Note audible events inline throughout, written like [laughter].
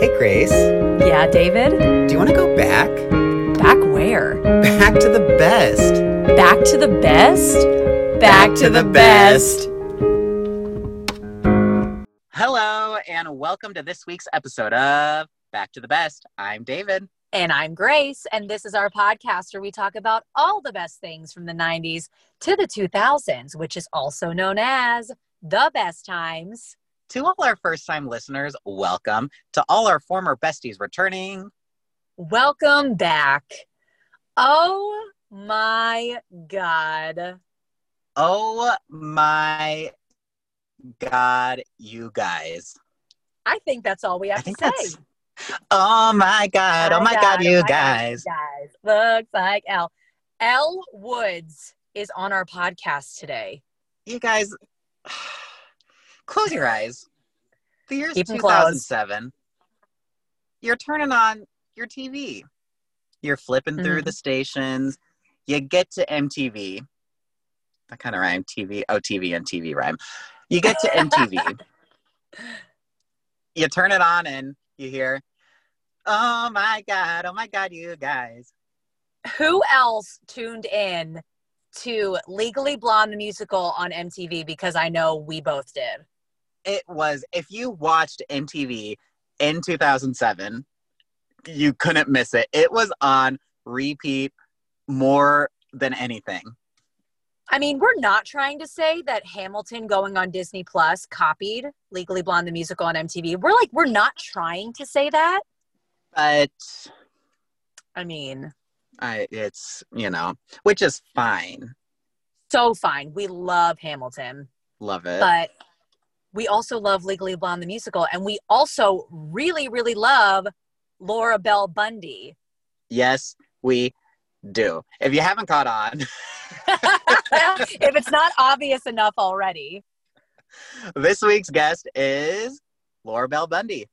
Hey, Grace, Yeah, David? do you want to go back? Back where? Back to the best. Back to the best? Back to the best. Hello, and welcome to this week's episode of Back to the Best. I'm David. And I'm Grace, and this is our podcast where we talk about all the best things from the 90s to the 2000s, which is also known as the best times. To all our first time listeners, welcome. To all our former besties returning, Welcome back. Oh my God. oh my God, you guys. I think that's all we I have to think say. that's. Oh my God, oh my oh God, you oh my guys. guys. Looks like Elle. Elle Woods is on our podcast today. You guys, close your eyes. The year's Keep 'em closed. 2007. You're turning on your TV. You're flipping through Mm-hmm. the stations. You get to MTV. That kind of rhyme. TV. Oh, TV and TV rhyme. You get to MTV. [laughs] you turn it on and you hear, oh my God, oh my God, you guys. Who else tuned in to Legally Blonde the musical on MTV? Because I know we both did. It was, if you watched MTV in 2007, you couldn't miss it. It was on repeat more than anything. I mean, we're not trying to say that Hamilton going on Disney Plus copied Legally Blonde the musical on MTV. We're like, we're not trying to say that. But I mean, I, it's, you know, which is fine. so fine. We love Hamilton. Love it. but we also love Legally Blonde the musical, and we also really, really love Laura Bell Bundy. yes, we do. If you haven't caught on, [laughs] if it's not obvious enough already, this week's guest is Laura Bell Bundy.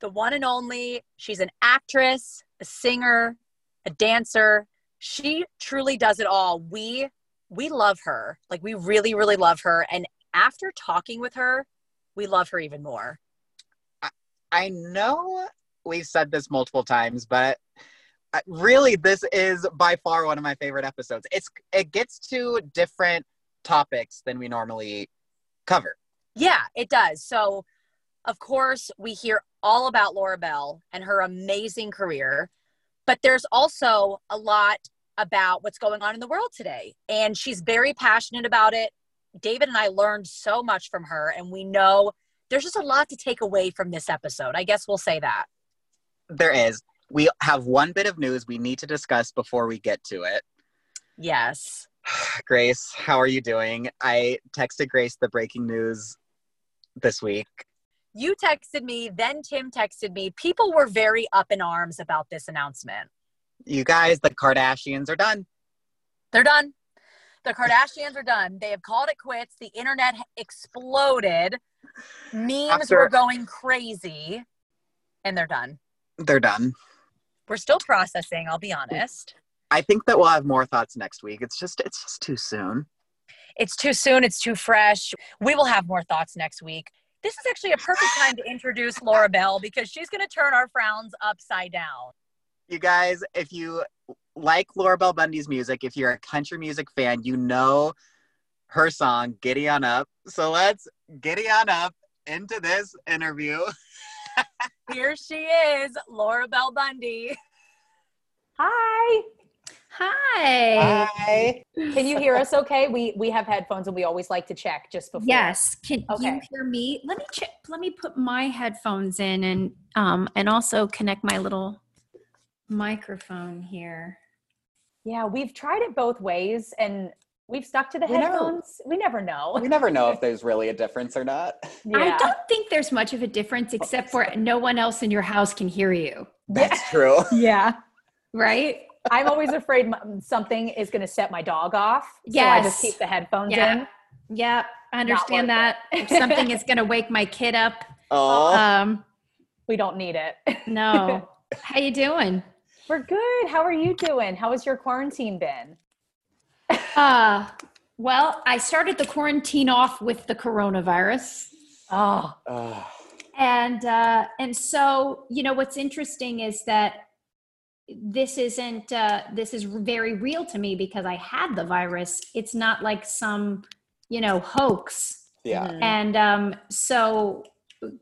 the one and only, she's an actress, a singer, a dancer. She truly does it all. We we love her. Like we really, really love her. And after talking with her, we love her even more. I know we've said this multiple times, but uh, really, this is by far one of my favorite episodes. It's it gets to different topics than we normally cover. Yeah, it does. So, of course, we hear all about Laura Bell and her amazing career, but there's also a lot about what's going on in the world today. And she's very passionate about it. David and I learned so much from her, and we know there's just a lot to take away from this episode. I guess we'll say that. There is. We have one bit of news we need to discuss before we get to it. Yes. [sighs] Grace, how are you doing? I texted Grace the breaking news this week. You texted me, then Tim texted me. People were very up in arms about this announcement. You guys, the Kardashians are done. They're done. The Kardashians are done. They have called it quits. The internet exploded. Memes After- were going crazy. And they're done. They're done. We're still processing, I'll be honest. I think that we'll have more thoughts next week. It's just it's just too soon. It's too soon, it's too fresh. We will have more thoughts next week. This is actually a perfect time to introduce Laura Bell because she's going to turn our frowns upside down. You guys, if you like Laura Bell Bundy's music, if you're a country music fan, you know her song "Giddy On Up." So let's giddy on up into this interview. [laughs] Here she is, Laura Bell Bundy. Hi. Hi. Hi. Can you hear us okay? We we have headphones and we always like to check just before. Yes. Can you hear me? Let me check. Let me put my headphones in and um and also connect my little microphone here. Yeah, we've tried it both ways and we've stuck to the We never- headphones. we never know. We never know if [laughs] there's really a difference or not. I don't think there's much of a difference except for no one else in your house can hear you, That's true. [laughs] Yeah. right? I'm always afraid something is going to set my dog off. So I just keep the headphones Yeah. in. Yep, I understand that. If something [laughs] is going to wake my kid up. Oh, Um, We don't need it. no. How you doing? We're good. How are you doing? How has your quarantine been? Uh, well, I started the quarantine off with the coronavirus. Oh, Ugh. and uh, and so you know what's interesting is that this isn't uh, this is very real to me because I had the virus. It's not like some you know hoax. Yeah. And um, so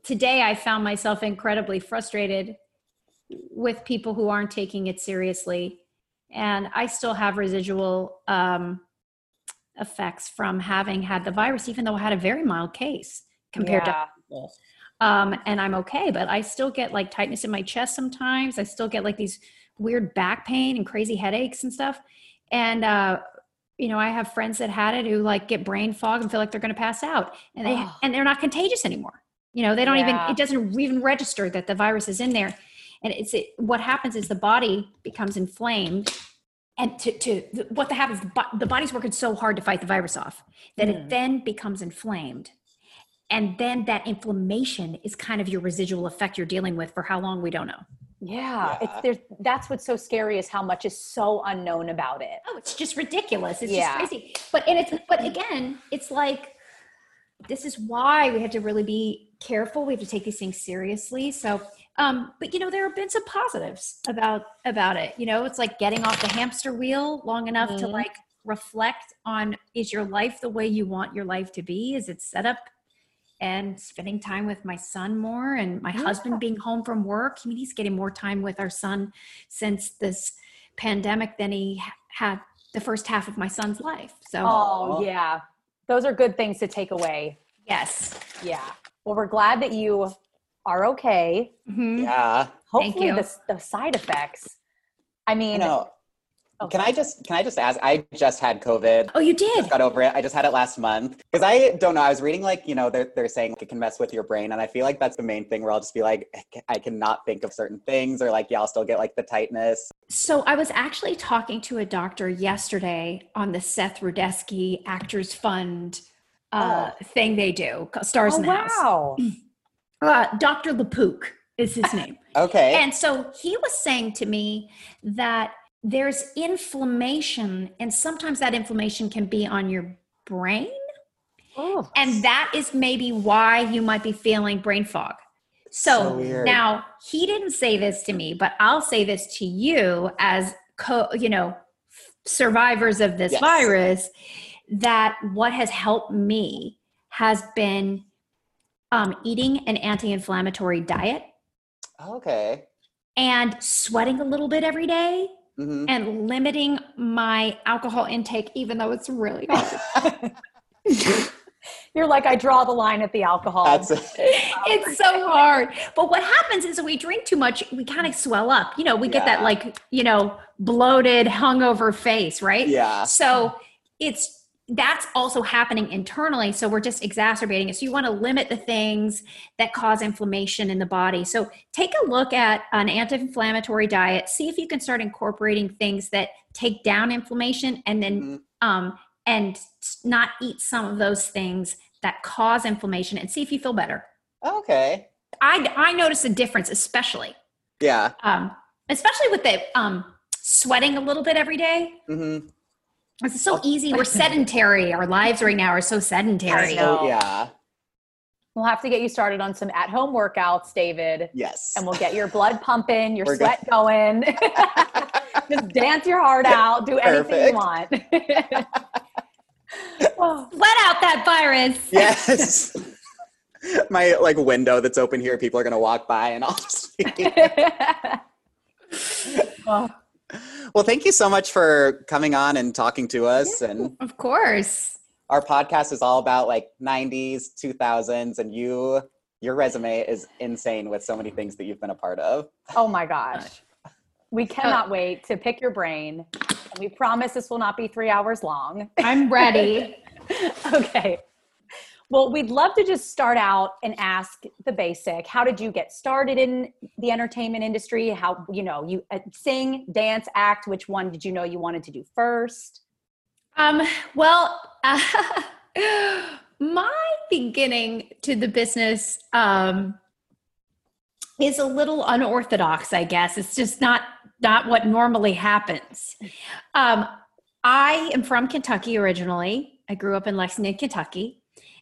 today I found myself incredibly frustrated with people who aren't taking it seriously, and I still have residual um, effects from having had the virus, even though I had a very mild case compared to Yeah. people. Um, and I'm okay, but I still get like tightness in my chest sometimes. I still get like these weird back pain and crazy headaches and stuff. And uh, you know, I have friends that had it who like get brain fog and feel like they're going to pass out, and they Oh. and they're not contagious anymore. You know, they don't Yeah. even it doesn't even register that the virus is in there. And it's it, what happens is the body becomes inflamed and to, to what the happens the, body's working so hard to fight the virus off that Mm. it then becomes inflamed and then that inflammation is kind of your residual effect you're dealing with for how long we don't know Yeah, it's Yeah. there's that's what's so scary is how much is so unknown about it. oh it's just ridiculous it's Yeah. just crazy but and it's but again it's like this is why we have to really be careful we have to take these things seriously so um but you know there have been some positives about about it you know it's like getting off the hamster wheel long enough to Mhm. like reflect on is your life the way you want your life to be is it set up and spending time with my son more and my Yeah. husband being home from work i mean he's getting more time with our son since this pandemic than he had the first half of my son's life so Oh yeah, those are good things to take away. yes Yeah. Well, we're glad that you are okay. Mhm. Yeah. Hopefully, you. the, the side effects. I You mean, know, oh, can I just can I just ask? I just had COVID. oh you did got over it. I just had it last month because I don't know. I was reading like you know they're they're saying it can mess with your brain, and I feel like that's the main thing where I'll just be like I cannot think of certain things, or like yeah, I'll still get like the tightness. so i was actually talking to a doctor yesterday on the seth rudetsky actors fund uh, thing they do stars oh, in the house wow. [clears throat] uh, dr lapook is his [laughs] name Okay. And so he was saying to me that there's inflammation, and sometimes that inflammation can be on your brain. Oh, And that is maybe why you might be feeling brain fog. So, So now he didn't say this to me, but I'll say this to you as co, you know, survivors of this Yes. virus that what has helped me has been um, eating an anti-inflammatory diet okay. and sweating a little bit every day hmm and limiting my alcohol intake even though it's really [laughs] hard [laughs] you're like I draw the line at the alcohol. That's [laughs] it. it's so hard but what happens is when we drink too much we kind of swell up you know we get that like you know bloated hungover face right yeah. so it's that's also happening internally so we're just exacerbating it so you want to limit the things that cause inflammation in the body so take a look at an anti-inflammatory diet see if you can start incorporating things that take down inflammation and then Mhm. um and not eat some of those things that cause inflammation and see if you feel better Okay. i i notice a difference especially Yeah. um especially with the um sweating a little bit every day hmm it's so easy. We're [laughs] sedentary. Our lives right now are so sedentary. So yeah. We'll have to get you started on some at-home workouts, David, Yes. and we'll get your blood pumping, your [laughs] We're sweat going. [laughs] Just dance your heart out. Do anything you want. Oh, Let out that virus. yes. My like window that's open here, people are gonna walk by and I'll just be oh, Well, thank you so much for coming on and talking to us. And Of course. our podcast is all about like 90s, 2000s, and you, your resume is insane with so many things that you've been a part of. oh my gosh. We uh, cannot wait to pick your brain. We promise this will not be three hours long. [laughs] I'm ready. okay. Well, we'd love to just start out and ask the basic. How did you get started in the entertainment industry? How, you know, you uh, sing, dance, act, which one did you know you wanted to do first? Um, well, [laughs] my beginning to the business um, is a little unorthodox, I guess. It's just not not what normally happens. Um, I am from Kentucky originally. I grew up in Lexington, Kentucky,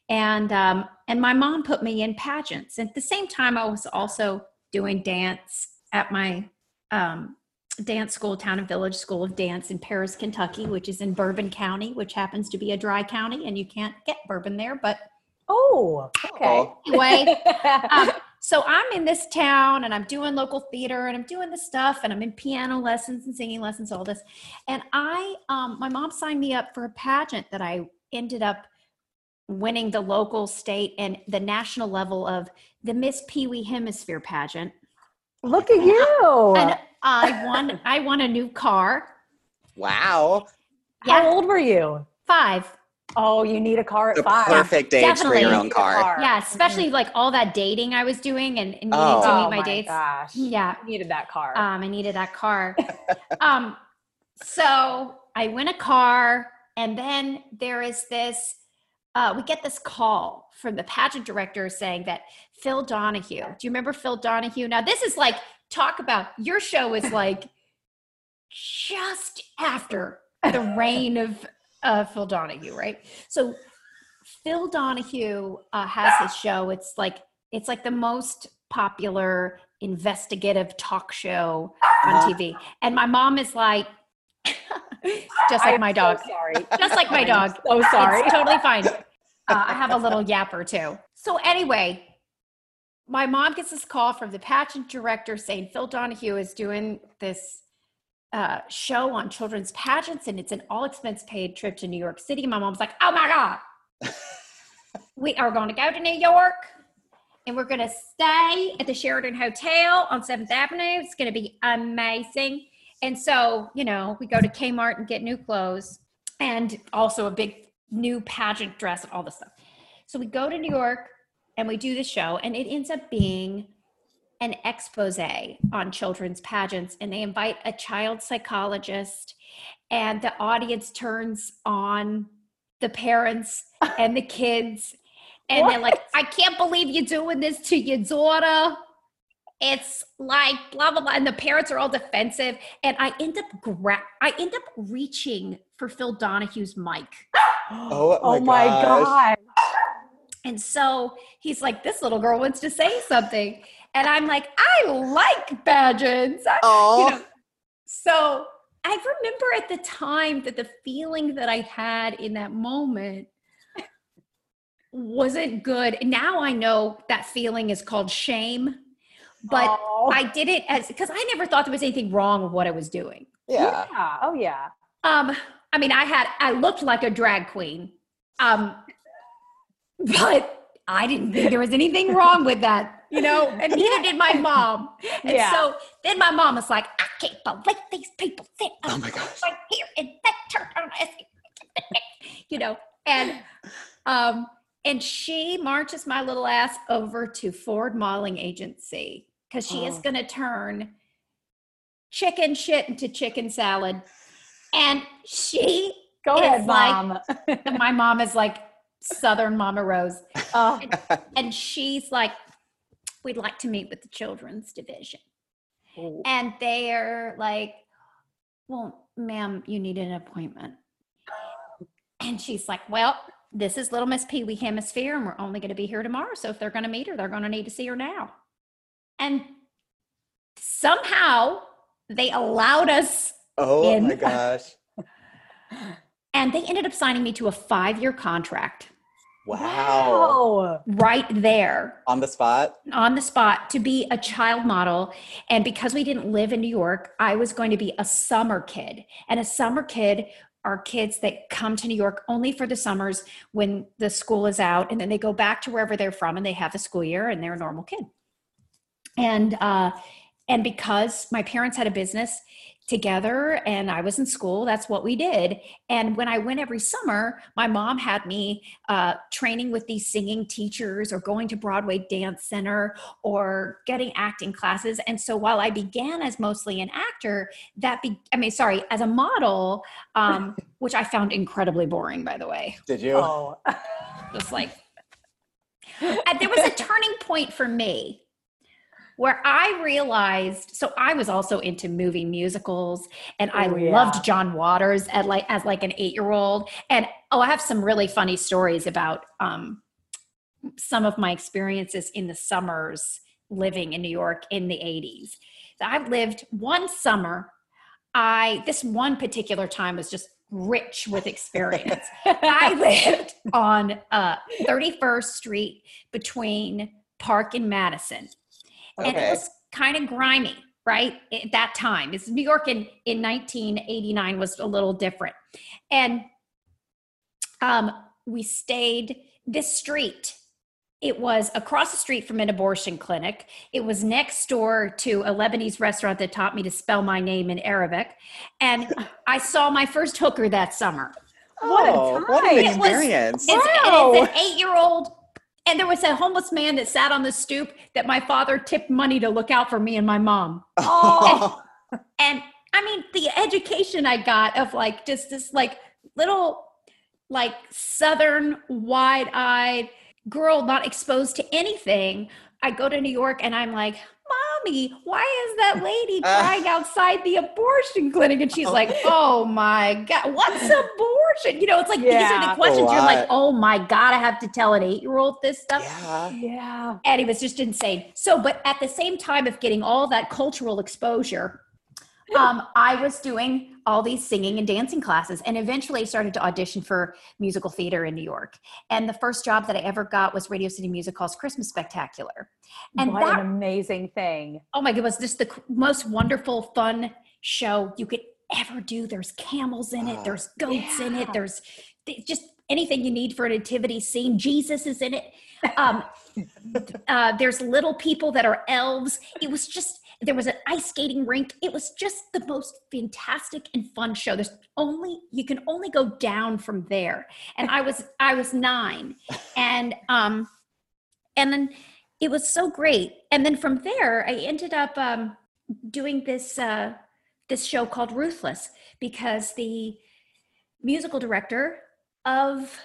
and um, and my mom put me in pageants. And At the same time, I was also doing dance at my um, dance school, Town and Village School of Dance in Paris, Kentucky, which is in Bourbon County, which happens to be a dry county, and you can't get bourbon there. But Oh, okay. anyway, [laughs] um, so I'm in this town and I'm doing local theater and I'm doing this stuff and I'm in piano lessons and singing lessons, all this. And I, um, my mom signed me up for a pageant that I ended up winning the local, state, and the national level of the Miss Pee Wee Hemisphere pageant. Look at you. And I won. I won a new car. Wow. How old were you? five. Oh, you need a car at The five. perfect age for Definitely. your own need car. Yeah, especially like all that dating I was doing and, and needed Oh. to meet my dates. Oh my, my dates. gosh. Yeah, You needed that car. um, I needed that car. um, so I win a car, and then there is this. Uh, we get this call from the pageant director saying that Phil Donahue. Do you remember Phil Donahue? Now this is like talk about your show is like just after the [laughs] reign of uh, Phil Donahue, right? So Phil Donahue uh, has his show. It's like it's like the most popular investigative talk show on Uh-huh. TV. And my mom is like, [laughs] just like am my so dog, sorry. just like my [laughs] I'm dog. So sorry. It's totally fine. Uh, I have a little yapper too. So anyway, my mom gets this call from the pageant director saying Phil Donahue is doing this uh, show on children's pageants, and it's an all expense paid trip to New York City. My mom's like, "Oh my god, [laughs] we are going to go to New York." And we're going to stay at the Sheraton Hotel on 7th Avenue. It's going to be amazing. And so, you know, we go to Kmart and get new clothes and also a big new pageant dress and all this stuff. So we go to New York and we do the show, and it ends up being an expose on children's pageants. And they invite a child psychologist, and the audience turns on the parents [laughs] and the kids. And they're like, I can't believe you're doing this to your daughter. It's like blah blah blah, and the parents are all defensive. And I end up gra- I end up reaching for Phil Donahue's mic. Oh [gasps] oh my oh my gosh. god. And so he's like, This little girl wants to say something. And I'm like, I like pageants. Oh. you know, so I remember at the time that the feeling that I had in that moment wasn't good. Now I know that feeling is called shame, but Oh. I did it as because I never thought there was anything wrong with what I was doing. yeah. yeah. Oh yeah. Um, I mean, I had I looked like a drag queen, um, [laughs] but I didn't think there was anything wrong with that, you know. And neither did my mom. And Yeah. so then my mom was like, "I can't believe these people think Oh my gosh. right here and that turn on us," [laughs] you know. And um, and she marches my little ass over to Ford Modeling Agency because she is Oh. going to turn chicken shit into chicken salad. And she, Go ahead, like- mom. [laughs] my mom is like Southern Mama Rose. oh, And she's like, we'd like to meet with the children's division. Oh. And they're like, well, ma'am, you need an appointment. And she's like, well, this is Little Miss Pee Wee Hemisphere, and we're only going to be here tomorrow. So if they're going to meet her, they're going to need to see her now. And somehow they allowed us, Oh In- my gosh. [laughs] and they ended up signing me to a five year contract Wow. wow. right there On the spot. on the spot to be a child model. And because we didn't live in New York, I was going to be a summer kid. And a summer kid are kids that come to New York only for the summers when the school is out. And then they go back to wherever they're from and they have the school year and they're a normal kid. And, uh, and because my parents had a business together and I was in school, that's what we did. And when I went every summer, my mom had me uh, training with these singing teachers or going to Broadway Dance Center or getting acting classes. And so while I began as mostly an actor, that be, I mean, sorry, as a model, um, [laughs] which I found incredibly boring, by the way, Did you? Oh. just like, and there was a turning point for me where I realized so I was also into movie musicals and I Oh, yeah. loved John Waters at like as like an 8-year-old and oh I have some really funny stories about um some of my experiences in the summers living in New York in the 80s. So I've lived one summer. I this one particular time was just rich with experience. [laughs] I lived on uh, 31st Street between Park and Madison, and it was kind of grimy, right? At that time, it's New York in in 1989 was a little different, and um, we stayed this street. It was across the street from an abortion clinic. It was next door to a Lebanese restaurant that taught me to spell my name in Arabic. And I saw my first hooker that summer. What a Oh, what an time. It was- experience. It's, it's an eight year old. And there was a homeless man that sat on the stoop that my father tipped money to look out for me and my mom. [laughs] Oh. And I mean, the education I got of like just this like little, like southern, wide eyed girl not exposed to anything. I go to New York and I'm like, Mommy, why is that lady [laughs] Uh. crying outside the abortion clinic? And she's like, Oh my God, what's [laughs] abortion? You know, it's like these are the questions you're like. Oh my God, I have to tell an eight year old this stuff yeah. Yeah. and it was just insane. So, but at the same time of getting all that cultural exposure, um, I was doing all these singing and dancing classes, and eventually started to audition for musical theater in New York. And the first job that I ever got was Radio City Music Hall's Christmas Spectacular. And what that- an amazing thing. Oh my God, it was just the most wonderful, fun show you could ever do. There's camels in it, Ah, there's goats in it, there's just anything you need for a nativity scene. Jesus is in it. Um, [laughs] uh, there's little people that are elves. It was just, there was an ice skating rink. It was just the most fantastic and fun show. There's only, you can only go down from there. And I was, I was nine. And, um, and then it was so great. And then from there, I ended up um, doing this uh, this show called Ruthless because the musical director of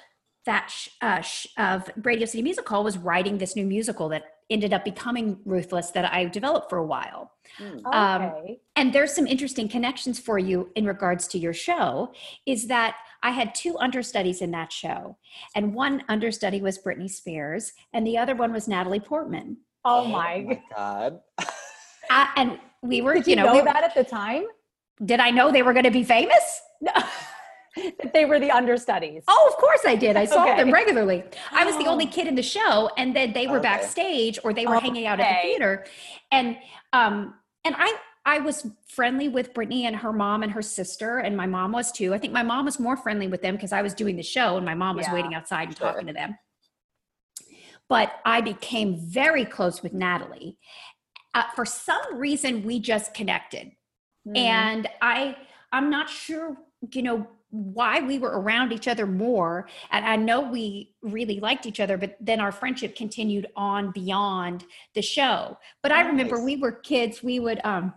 that sh- uh, sh- of Radio City Music Hall was writing this new musical that ended up becoming Ruthless that I developed for a while. Hmm. Um, Okay. And there's some interesting connections for you in regards to your show. Is that I had two understudies in that show, and one understudy was Britney Spears, and the other one was Natalie Portman. oh my. [laughs] god. Uh, and we were, Did you you know, know we- that at the time? did I know they were going to be famous? No. [laughs] that [laughs] they were the understudies. Oh, of course I did. I saw Okay. them regularly. I was the only [gasps] kid in the show, and then they were Okay. backstage or they were hanging out at the theater, and um, and I I was friendly with Britney and her mom and her sister, and my mom was too. I think my mom was more friendly with them because I was doing the show, and my mom was Yeah. waiting outside and Sure. talking to them. But I became very close with Natalie. Uh, for some reason, we just connected Mm. and i i'm not sure you know why we were around each other more and i know we really liked each other but then our friendship continued on beyond the show but i remember we were kids we would um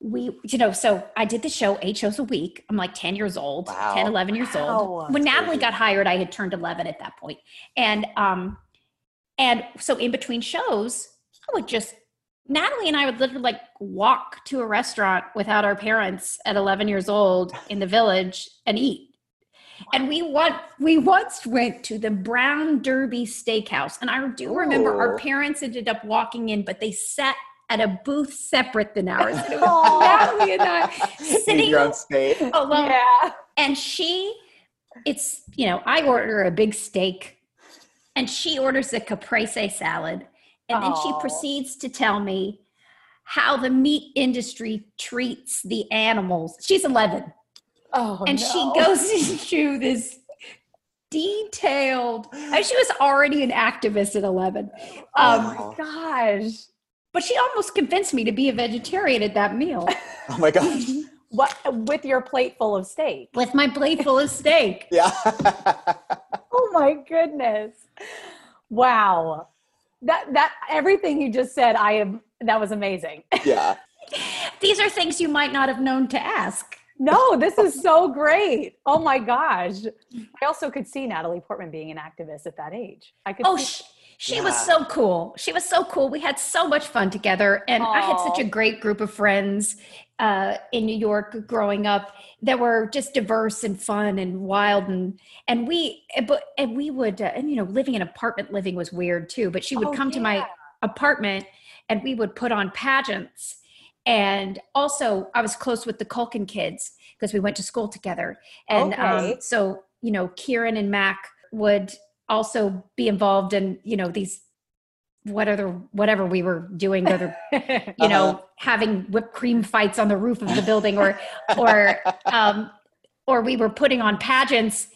we you know so i did the show eight shows a week i'm like 10 years old Wow. 10 11 years Wow. old when That's natalie crazy. got hired i had turned 11 at that point and um and so in between shows i would just Natalie and I would literally like walk to a restaurant without our parents at 11 years old [laughs] in the village and eat. And we want we once went to the Brown Derby Steakhouse, and I do remember our parents ended up walking in, but they sat at a booth separate than ours. And it was Natalie and I [laughs] sitting your alone yeah. and she it's you know i order a big steak and she orders a caprese salad and then she proceeds to tell me how the meat industry treats the animals she's 11 Oh, and no. she goes [laughs] into this detailed and she was already an activist at 11 Oh um, my gosh. but she almost convinced me to be a vegetarian at that meal [laughs] Oh my gosh. [laughs] What with your plate full of steak? with my plate full of steak Yeah. Oh my goodness. Wow. That that everything you just said, I am that was amazing. [laughs] yeah. these are things you might not have known to ask No, this is so great. Oh my gosh. I also could see Natalie Portman being an activist at that age. I could Oh, see sh- She was so cool. She was so cool. We had so much fun together, and I had such a great group of friends uh, in New York growing up that were just diverse and fun and wild and and we eh, but and we would uh, and you know living in apartment living was weird too. But she would Oh, come to my apartment and we would put on pageants. And also, I was close with the Culkin kids because we went to school together. And Okay. um, so, you know, Kieran and Mac would also be involved in, you know, these whatever whatever we were doing, whether [laughs] you know Uh-huh. having whipped cream fights on the roof of the building, or or [laughs] um, or we were putting on pageants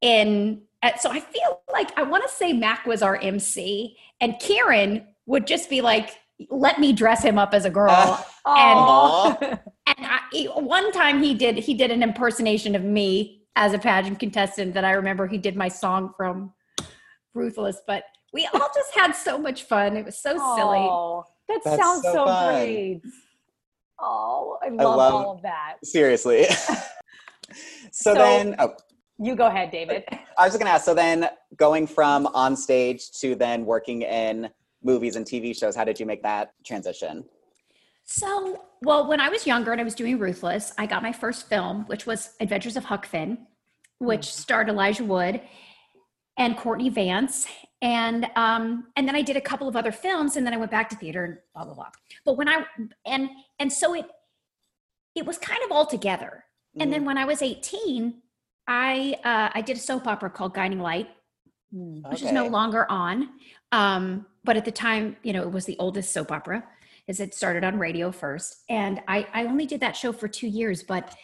in. uh, So I feel like I want to say Mac was our MC, and Kieran would just be like, "Let me dress him up as a girl." Aw. [laughs] and I, one time he did he did an impersonation of me as a pageant contestant that I remember he did my song from Ruthless, but we all just had so much fun. It was so silly. Aw, That That's sounds so so, great. Oh, I love, love- all of that. Seriously. [laughs] so, So- then, oh, You go ahead, David. I was just gonna ask. So then, going from on stage to then working in movies and TV shows, how did you make that transition? So, well, when I was younger and I was doing Ruthless, I got my first film, which was Adventures of Huck Finn, which mm. starred Elijah Wood and Courtney Vance. And um, and then I did a couple of other films, and then I went back to theater and blah blah blah. But when I and and so it it was kind of all together. And then when I was 18, I uh, I did a soap opera called Guiding Light, which is no longer on. Um, but at the time, you know, it was the oldest soap opera, as it started on radio first. And I, I only did that show for two years. But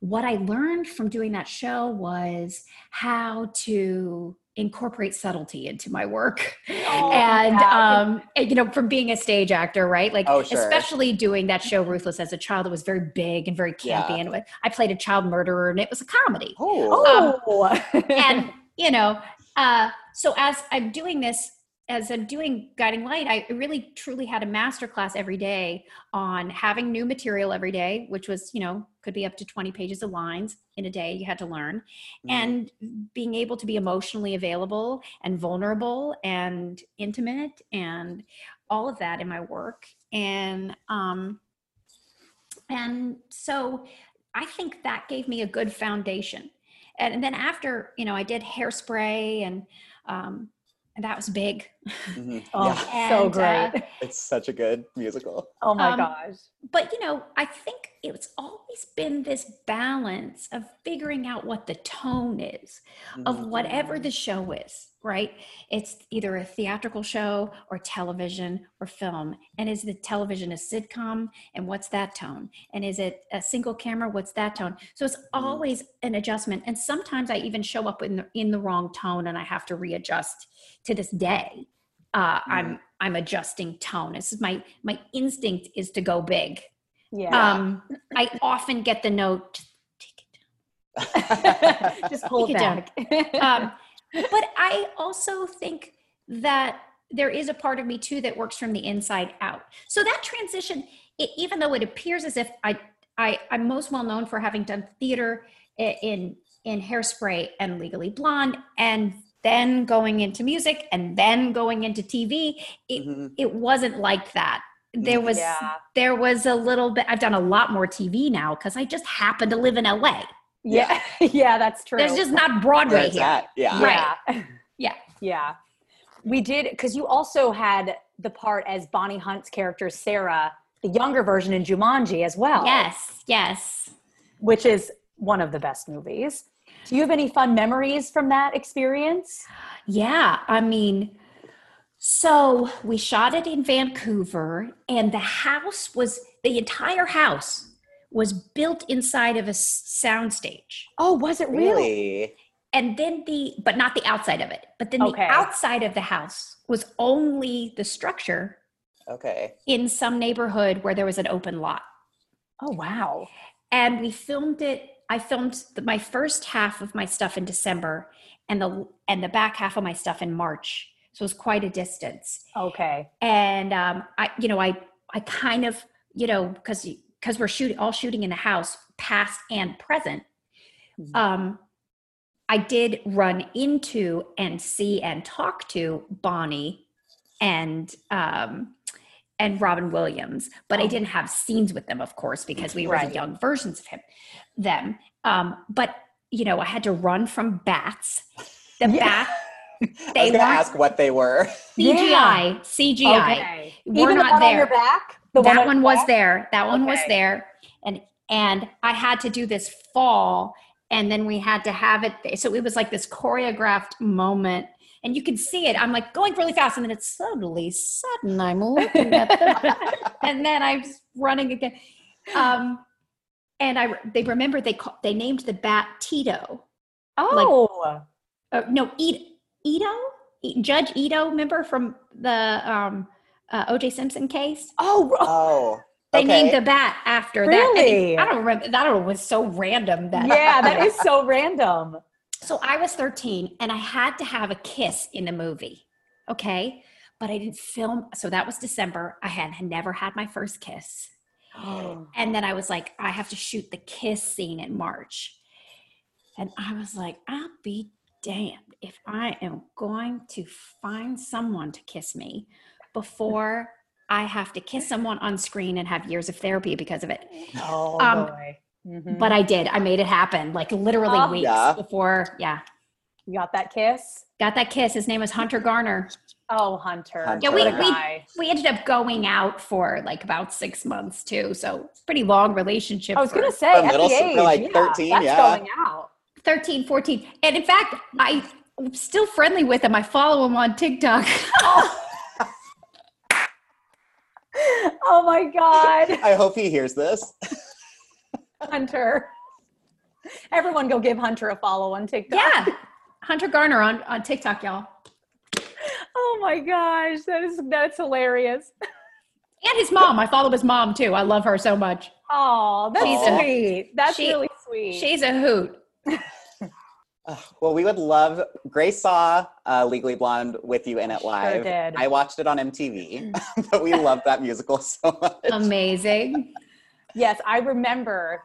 what I learned from doing that show was how to incorporate subtlety into my work. Oh, and yeah. um, and, you know, from being a stage actor, right? Like, Oh, sure. especially doing that show Ruthless as a child, it was very big and very campy. Yeah. And I played a child murderer, and it was a comedy Oh, Oh, [laughs] and you know uh so as i'm doing this as i'm doing guiding light i really truly had a master class every day on having new material every day which was you know could be up to 20 pages of lines in a day you had to learn. Mhm. and being able to be emotionally available and vulnerable and intimate and all of that in my work. And um and so i think that gave me a good foundation. And then after you know i did hairspray and um and that was big [laughs] Mhm. Oh, yeah, [laughs] so And, uh, great. it's such a good musical. oh my um, gosh. but you know i think it's always been this balance of figuring out what the tone is of Mhm. whatever the show is right? It's either a theatrical show or television or film. And is the television a sitcom? And what's that tone? And is it a single camera? What's that tone? So it's always an adjustment. And sometimes i even show up in the, in the wrong tone and i have to readjust to this day. Uh, i'm i'm adjusting tone. This is my my instinct is to go big. Yeah. um i often get the note take it down. [laughs] Just pull Take it back. [laughs] um, but I also think that there is a part of me too that works from the inside out. So that transition, it, even though it appears as if I, I, I'm most well known for having done theater in in Hairspray and Legally Blonde, and then going into music, and then going into TV. It Mhm. it wasn't like that. There was yeah. there was a little bit. I've done a lot more TV now because I just happen to live in LA. Yeah. [laughs] Yeah, that's true. There's just not Broadway it's here. at, yeah. Right. Yeah. [laughs] Yeah. Yeah. We did because you also had the part as Bonnie Hunt's character Sarah, the younger version in Jumanji as well. Yes, yes. Which is one of the best movies. Do you have any fun memories from that experience? Yeah, I mean, so we shot it in Vancouver, and the house was the entire house was built inside of a s- soundstage. Oh, was it really? Really? And then the, but not the outside of it, but then Okay. the outside of the house was only the structure Okay. in some neighborhood where there was an open lot. Oh, wow. and we filmed it i filmed the, my first half of my stuff in december and the and the back half of my stuff in march so it was quite a distance Okay. and um i you know i i kind of you know because because we're shooting all shooting in the house past and present Mhm. um I did run into and see and talk to Bonnie and um, and Robin Williams, but I Oh. didn't have scenes with them, of course, because we were Right. the young versions of him, them. Um, but you know, I had to run from bats. The Yeah. bat [laughs] I they was gonna ask what they were. CGI, CGI. Okay. We're Even the not one on your there. back? The that on one was there. That one was there, and and I had to do this fall, and then we had to have it. So it was like this choreographed moment, and you can see it. I'm like going really fast, and then it's suddenly sudden. I'm looking at them [laughs] and then I'm running again. Um, and I they remember they called they named the bat Tito. Oh. Uh, no, Ito, Ito, Judge Ito. Remember from the um, uh, O.J. Simpson case? [laughs] oh. Oh. [laughs] They okay. named the bat after that. Really? it- I don't remember. I don't know. It was so random that. yeah, [laughs] that is so random. So I was 13 and I had to have a kiss in the movie. Okay. But I didn't film. So that was December. I had, had never had my first kiss. [gasps] And then I was like, I have to shoot the kiss scene in March. And I was like, I'll be damned if I am going to find someone to kiss me before I have to kiss someone on screen and have years of therapy because of it. Oh Um, boy. Mhm. But I did. I made it happen like literally Oh. weeks Yeah. before. Yeah. you got that kiss? Got that kiss. His name was Hunter Garner. Oh, Hunter. Hunter. Yeah, we, we, we ended up going out for like about six months too. So pretty long relationship. I was going to say, For at middle the age, for like yeah, 13, that's yeah. going out. 13, 14. And in fact, I, I'm still friendly with him. I follow him on TikTok. Oh [laughs] [laughs] Oh my God, I hope he hears this. [laughs] Hunter. Everyone go give Hunter a follow on TikTok. yeah. Hunter Garner on, on TikTok, y'all. Oh my gosh, that is that's hilarious. And his mom. I follow his mom too. I love her so much. Oh, that's She's a- sweet. That's she- really sweet. She's a hoot. [laughs] Well, we would love. Grace saw uh, Legally Blonde with you in it Sure live. did. I watched it on MTV, [laughs] but we love that musical [laughs] so much. Amazing. yes, I remember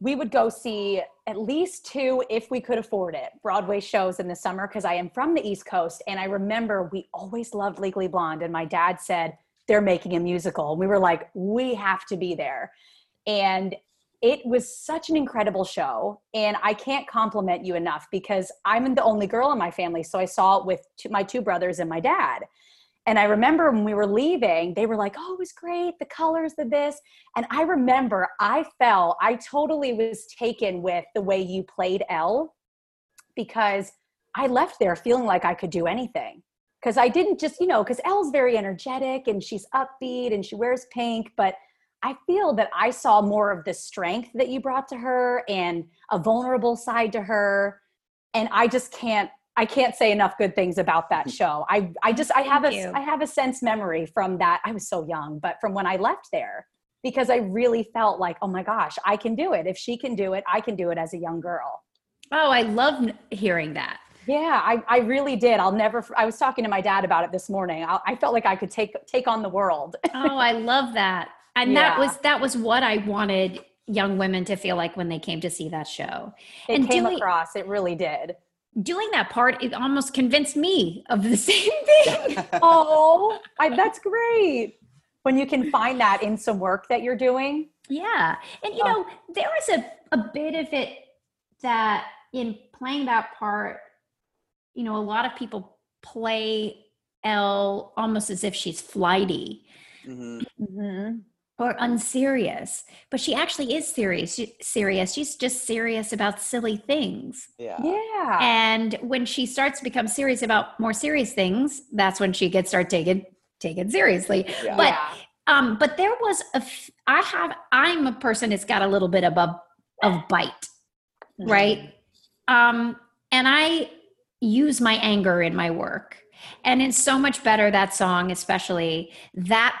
we would go see at least two, if we could afford it, Broadway shows in the summer because I am from the East Coast. And I remember we always loved Legally Blonde. And my dad said, they're making a musical. And we were like, we have to be there. And it was such an incredible show. And I can't compliment you enough because I'm the only girl in my family. So I saw it with two, my two brothers and my dad. And I remember when we were leaving, they were like, oh, it was great. The colors, the this. And I remember I fell, I totally was taken with the way you played Elle because I left there feeling like I could do anything. Because I didn't just, you know, because Elle's very energetic and she's upbeat and she wears pink, but I feel that I saw more of the strength that you brought to her and a vulnerable side to her. And I just can't, I can't say enough good things about that mm. show. I, I just, I have Thank a, you. I have a sense memory from that. I was so young, but from when I left there, because I really felt like, oh my gosh, I can do it. If she can do it, I can do it as a young girl. Oh, I love hearing that. Yeah, I, I really did. I'll never. I was talking to my dad about it this morning. I, I felt like I could take take on the world. Oh, I love that. And Yeah. that was that was what I wanted young women to feel like when they came to see that show. It And came doing- across. It really did. Doing that part, it almost convinced me of the [laughs] same thing. [laughs] Oh, I, that's great. When you can find that in some work that you're doing. Yeah. And you Oh. know, there was a, a bit of it that in playing that part, you know, a lot of people play Elle almost as if she's flighty Mhm. Mm-hmm. Or unserious, but she actually is serious. She, serious. She's just serious about silly things. Yeah. Yeah. And when she starts to become serious about more serious things, that's when she gets start taken taken seriously. Yeah. But yeah. um, but there was a. f- I have. I'm a person that's got a little bit of a of bite, Mm-hmm. right? Um, and I use my anger in my work, and it's so much better that song, especially that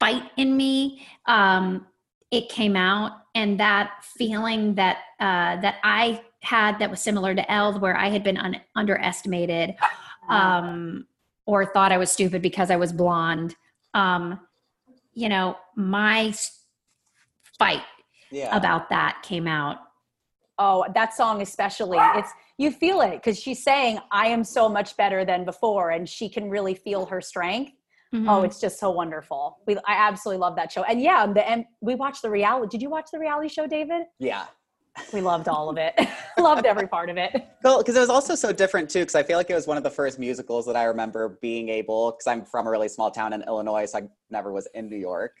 fight in me. Um, it came out, and that feeling that uh, that I had that was similar to Eld, where I had been un- underestimated um, or thought I was stupid because I was blonde. Um, you know, my fight Yeah. about that came out Oh, that song especially. It's you feel it because she's saying, "I am so much better than before," and she can really feel her strength. Mhm. Oh, it's just so wonderful. We I absolutely love that show. And yeah, the and we watched the reality. Did you watch the reality show, David? Yeah. We loved all of it. [laughs] loved every part of it. Well, because it was also so different too. Because I feel like it was one of the first musicals that I remember being able. Because I'm from a really small town in Illinois, so I never was in New York.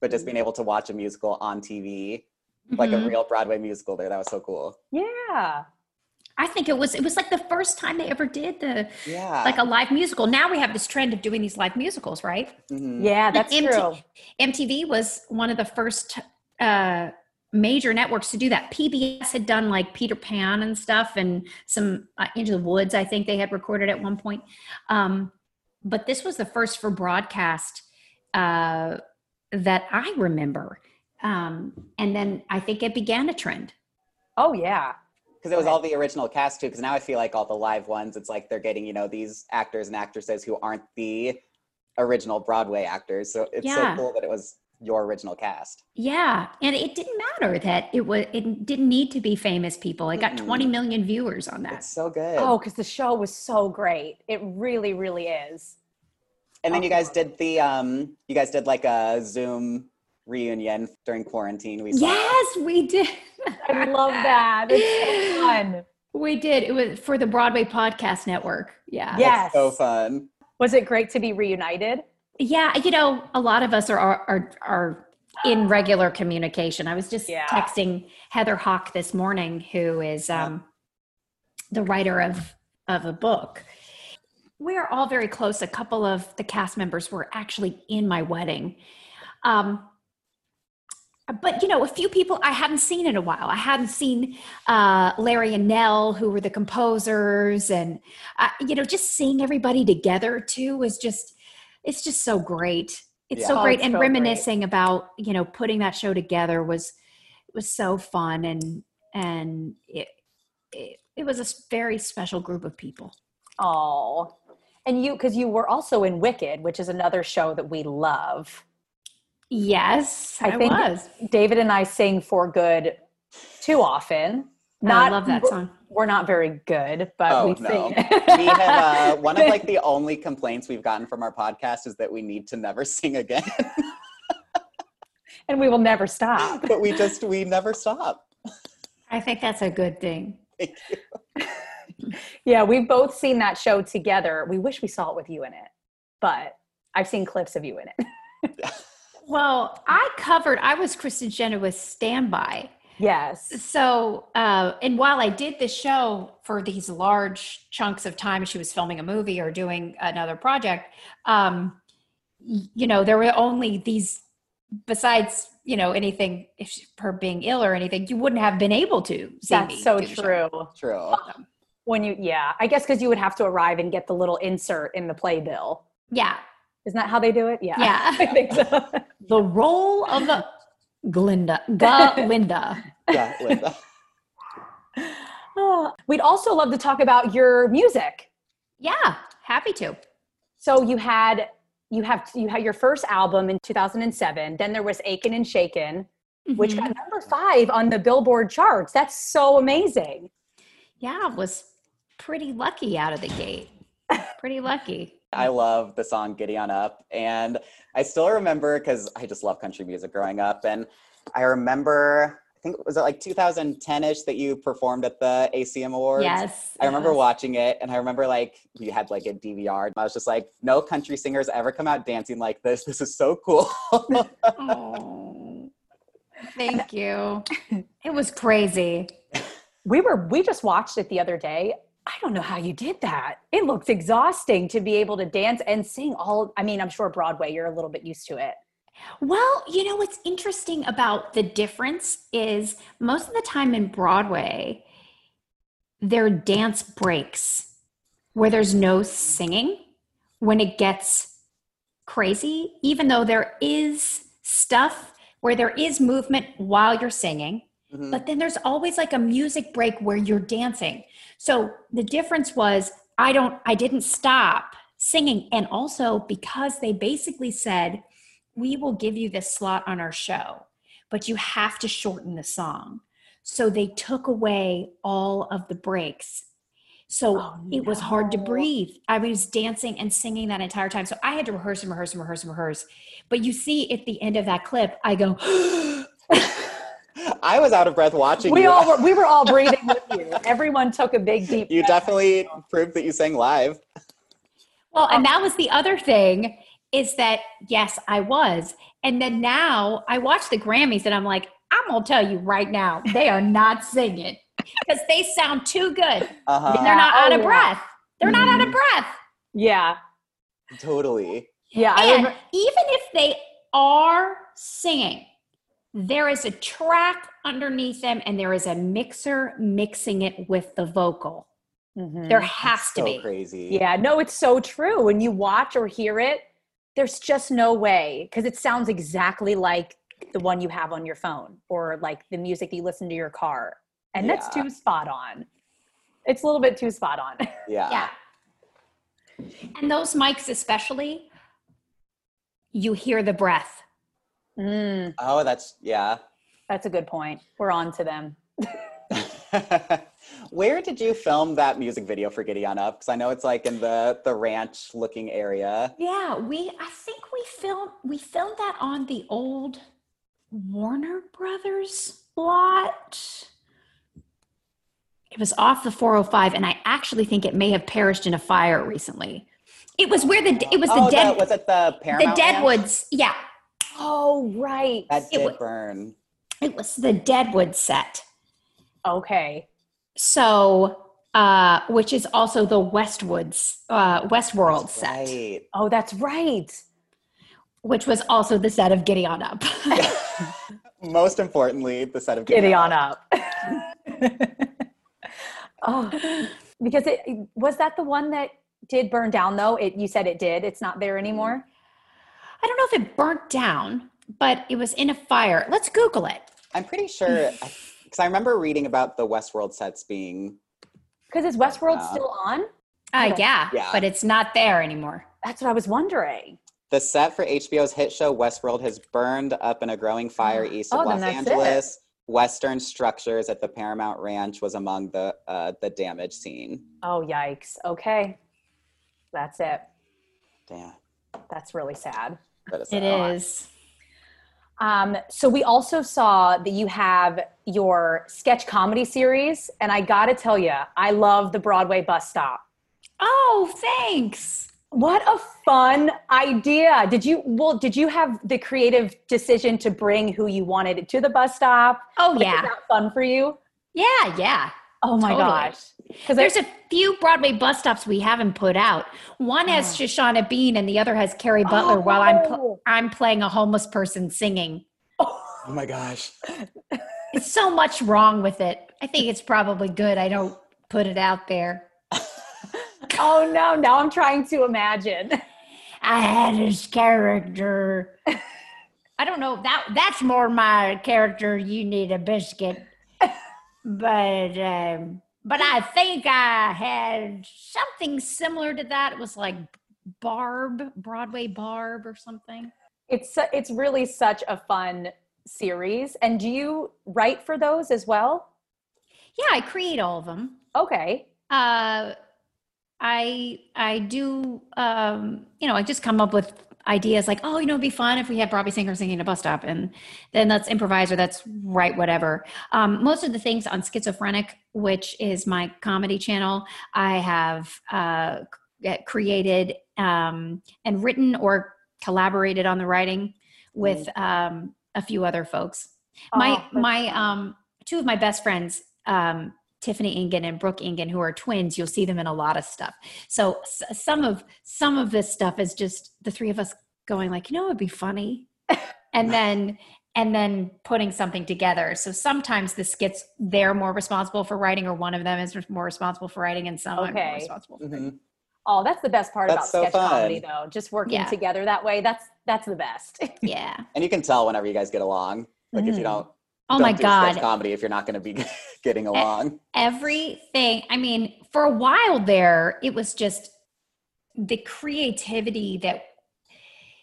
But just being able to watch a musical on TV, like a Mhm. real Broadway musical, there, that was so cool. Yeah. I think it was it was like the first time they ever did the Yeah. like a live musical. Now we have this trend of doing these live musicals, right? Mhm. Yeah, that's MT true. MTV was one of the first uh, major networks to do that. PBS had done like Peter Pan and stuff, and some uh, Into the Woods. I think they had recorded at one point, um, but this was the first for broadcast uh, that I remember. Um, and then I think it began a trend. Oh yeah. Because it was all the original cast too. Because now I feel like all the live ones, it's like they're getting you know these actors and actresses who aren't the original Broadway actors. So it's Yeah. so cool that it was your original cast. Yeah, and it didn't matter that it was. It didn't need to be famous people. It got Mm-mm. 20 million viewers on that. It's so good. Oh, because the show was so great. It really, really is. and then you guys did the um, you guys did like a Zoom reunion during quarantine. We saw. Yes, we did. I love that. It's so fun. We did. It was for the Broadway Podcast Network. Yeah. Yeah. That's so fun. Was it great to be reunited? Yeah. You know, a lot of us are are are in regular communication. I was just Yeah. texting Heather Hach this morning, who is um, the writer of of a book. We are all very close. A couple of the cast members were actually in my wedding. Um, but you know, a few people I hadn't seen in a while. I hadn't seen uh, Larry and Nell, who were the composers, and uh, you know, just seeing everybody together too was just it's just so great. It's Yeah. so Oh, great, it's and so great. reminiscing about you know putting that show together was was so fun, and and it it, it was a very special group of people. Oh. And you, because you were also in Wicked, which is another show that we love. Yes, I I, think- was. David and I sing for good too often. I love that song. We're not very good, but Oh, we no. sing. We have uh, [laughs] one of like the only complaints we've gotten from our podcast is that we need to never sing again, and we will never stop. but we just we never stop. I think that's a good thing. Thank you. [laughs] Yeah, we've both seen that show together. We wish we saw it with you in it, but I've seen clips of you in it. [laughs] Well, I covered. I was Kristin with standby. Yes. So, uh, and while I did the show for these large chunks of time, she was filming a movie or doing another project. Um, you know, there were only these. Besides, you know, anything if she- her being ill or anything, you wouldn't have been able to. See That's me so do the true. True. When you, yeah, I guess because you would have to arrive and get the little insert in the playbill. Yeah, Isn't that how they do it? Yeah. Yeah. [laughs] I think so. the role of the Glinda, [laughs] Glinda. Yeah, Linda. [laughs] Oh, We'd also love to talk about your music. Yeah, happy to. So you had you have you had your first album in 2007. Then there was Achin' and Shakin', which Mhm. got number five on the Billboard charts. That's so amazing. yeah, was pretty lucky out of the gate. Pretty lucky. I love the song Giddy On Up. And I still remember because I just love country music growing up. And I remember, I think, was it like 2010 ish that you performed at the ACM Awards? Yes. I remember yes. watching it and I remember like you had like a DVR. I was just like, no country singers ever come out dancing like this. This is so cool. Oh, thank you. [laughs] It was crazy. [laughs] We were we just watched it the other day. I don't know how you did that. It looks exhausting to be able to dance and sing all I mean, I'm sure Broadway you're a little bit used to it. Well, you know what's interesting about the difference is most of the time in Broadway, there are dance breaks where there's no singing when it gets crazy, even though there is stuff where there is movement while you're singing. Mhm. but then there's always like a music break where you're dancing. So the difference was I don't I didn't stop singing and also because they basically said we will give you this slot on our show, but you have to shorten the song. So they took away all of the breaks. So Oh, it was hard to breathe. I was dancing and singing that entire time. So I had to rehearse and rehearse and rehearse and rehearse. But you see at the end of that clip, I go, [gasps] oh, I was out of breath watching We you. all were, we were all breathing [laughs] with you. Everyone took a big deep. Breath. You breath. definitely proved that you sang live. Well, and that was the other thing is that yes, I was. And then now I watch the Grammys and I'm like, I'm gonna tell you right now, they are not singing because they sound too good. Uh-huh. And they're not Oh, out of yeah. breath. They're not out of Mhm. breath. Yeah, Totally. yeah. I And remember, even if they are singing, there is a track underneath them and there is a mixer mixing it with the vocal. Mhm. There has to so be. crazy. Yeah, no, it's so true. When you watch or hear it, there's just no way because it sounds exactly like the one you have on your phone or like the music that you listen to your car. And that's too spot on. It's a little bit too spot on. [laughs] Yeah. Yeah. And those mics, especially, you hear the breath. Mm, Oh, that's yeah. that's a good point. We're on to them. [laughs] Where did you film that music video for Giddy on Up? Because I know it's like in the the ranch looking area. Yeah, we I think we filmed we filmed that on the old Warner Brothers lot. It was off the 405 and I actually think it may have perished in a fire recently. It was where the it was the oh, dead was it the the Paramount? Ranch? Deadwoods. Yeah, Oh, right. That It did burn. it was the Deadwood set. Okay. So, uh, which is also the Westwoods, uh, Westworld set, Right. Oh, that's right. which was also the set of Giddy On Up. [laughs] Most importantly, the set of Giddy on up. [laughs] oh, because it was that the one that did burn down though. It you said it did. It's not there anymore. I don't know if it burnt down, but it was in a fire. Let's Google it. I'm pretty sure [laughs] because I remember reading about the Westworld sets being Because is Westworld Yeah. still on? Uh, Yeah. yeah, Yeah. but it's not there anymore. That's what I was wondering. the set for HBO's hit show Westworld has burned up in a growing fire [gasps] east of Oh, then Los that's it. Angeles. Western structures at the Paramount Ranch was among the uh, the damage scene. Oh yikes. Okay. That's it. Damn, That's really sad. That is It sad. Um, so we also saw that you have your sketch comedy series, and I gotta tell you, I love the Broadway bus stop. Oh, thanks. What a fun idea. Did you well did you have the creative decision to bring who you wanted to the bus stop? Oh, Like, yeah. Is that fun for you? Yeah, yeah. Oh my Totally. gosh. Because There's a few Broadway bus stops we haven't put out. One has Oh. Shoshana Bean, and the other has Kerry Butler. While I'm pl- Oh. I'm playing a homeless person singing. Oh my gosh. It's so much wrong with it. I think it's probably good I don't put it out there. [laughs] oh no, now I'm trying to imagine. I had this character. [laughs] I don't know that that's more my character. You need a biscuit, but um, but I think I had something similar to that. It was like Barb, Broadway Barb, or something. It's it's really such a fun series. And do you write for those as well? Yeah, I create all of them. Okay. Uh, I I do. Um, you know, I just come up with ideas like, oh, you know, it'd be fun if we had Bobby Singer singing at a bus stop, and then let's improvise or let's write whatever. Um, most of the things on Schizophrenic, which is my comedy channel, I have uh, created um, and written or collaborated on the writing with um, a few other folks. my Oh, that's my um, two of my best friends. Um, Tiffany Ingen and Brooke Ingen, who are twins, you'll see them in a lot of stuff. So s- some of some of this stuff is just the three of us going like, you know, it'd be funny, [laughs] and then and then putting something together. So sometimes the skits they're more responsible for writing, or one of them is more responsible for writing, and some I'm more Okay. responsible. For Mhm. Oh, that's the best part That's about so sketch comedy though. Just working Yeah. together that way. That's that's the best. [laughs] Yeah. And you can tell whenever you guys get along. Like if Mhm. you don't. Oh my do god. Comedy if you're not going to be [laughs] getting along. everything i mean for a while there it was just the creativity that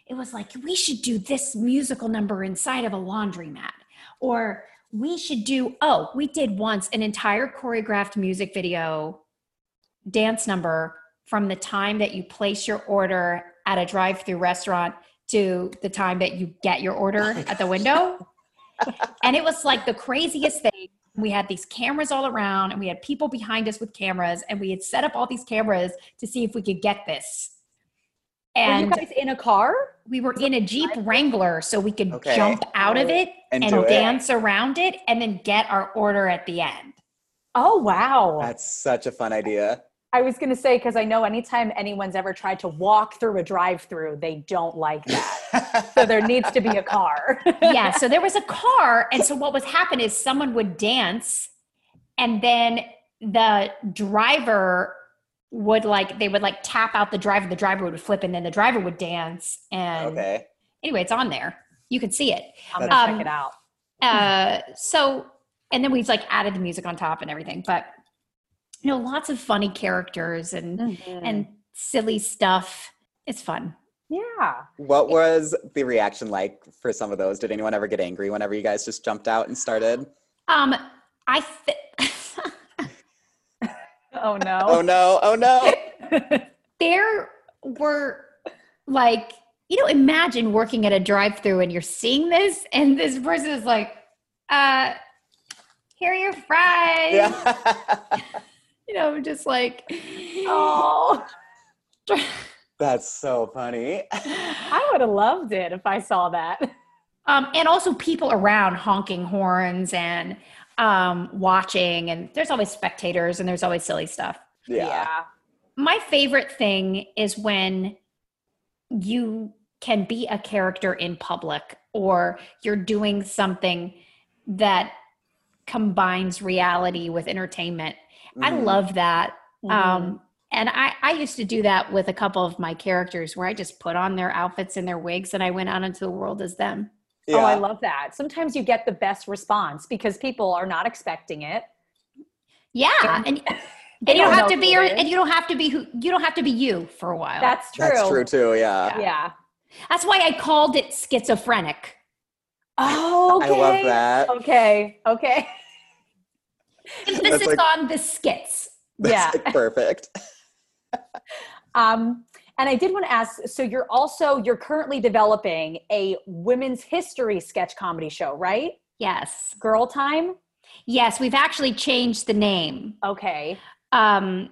it was like we should do this musical number inside of a laundromat or we should do oh we did once an entire choreographed music video dance number from the time that you place your order at a drive-through restaurant to the time that you get your order oh at the window [laughs] and it was like the craziest thing we had these cameras all around and we had people behind us with cameras and we had set up all these cameras to see if we could get this and Were you guys in a car? we were in a Jeep Wrangler so we could Okay. jump out of it And and do it. dance around it and then get our order at the end. Oh wow. That's such a fun idea. I was going to say because I know anytime anyone's ever tried to walk through a drive-through, they don't like that. so there needs to be a car. [laughs] yeah, so there was a car and so what would happen is someone would dance and then the driver would like they would like tap out the driver the driver would flip and then the driver would dance and okay. anyway it's on there you can see it I'm gonna Um, check it out. uh so and then we've like added the music on top and everything but you know lots of funny characters and Mm. and silly stuff it's fun yeah. What was the reaction like for some of those? Did anyone ever get angry whenever you guys just jumped out and started? um i th- [laughs] Oh no. Oh no, oh no. [laughs] there were like you know imagine working at a drive-through and you're seeing this and this person is like uh here are your fries yeah. [laughs] you know just like oh. [laughs] That's so funny. I would have loved it if I saw that. um and also people around honking horns and um watching and there's always spectators and there's always silly stuff Yeah. my favorite thing is when you can be a character in public or you're doing something that combines reality with entertainment. I Mhm. love that. Mhm. Um, and I, I used to do that with a couple of my characters where I just put on their outfits and their wigs and I went out into the world as them. yeah. Oh, I love that. Sometimes you get the best response because people are not expecting it. Yeah. And- [laughs] And, and you don't don't have to be your, and you don't have to be who you don't have to be you for a while. That's true. That's true too, yeah. Yeah. That's why I called it schizophrenic. Oh, okay. I love that. Okay. Okay. [laughs] Emphasis like- on the skits. That's Yeah. like perfect. [laughs] Um, and I did want to ask so you're also you're currently developing a women's history sketch comedy show, right? Yes. Girl Time? Yes, we've actually changed the name Okay. um,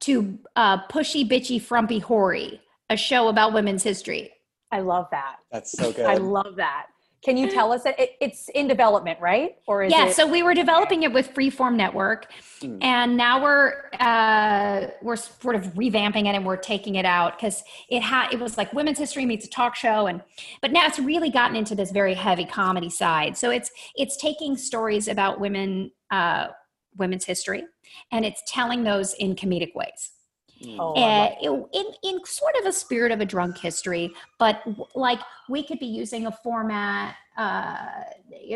to uh, Pushy Bitchy Frumpy Hoary, a show about women's history. I love that. That's so good. I love that. Can you tell us that it, it's in development, right? Or is yeah, it so we were developing it with Freeform Network, Hmm. and now we're uh, we're sort of revamping it and we're taking it out because it had it was like women's history meets a talk show, and but now it's really gotten into this very heavy comedy side. So it's it's taking stories about women uh, women's history, and it's telling those in comedic ways. Mm. Oh, I uh, love- in in sort of a spirit of a drunk history, but w- like we could be using a format uh,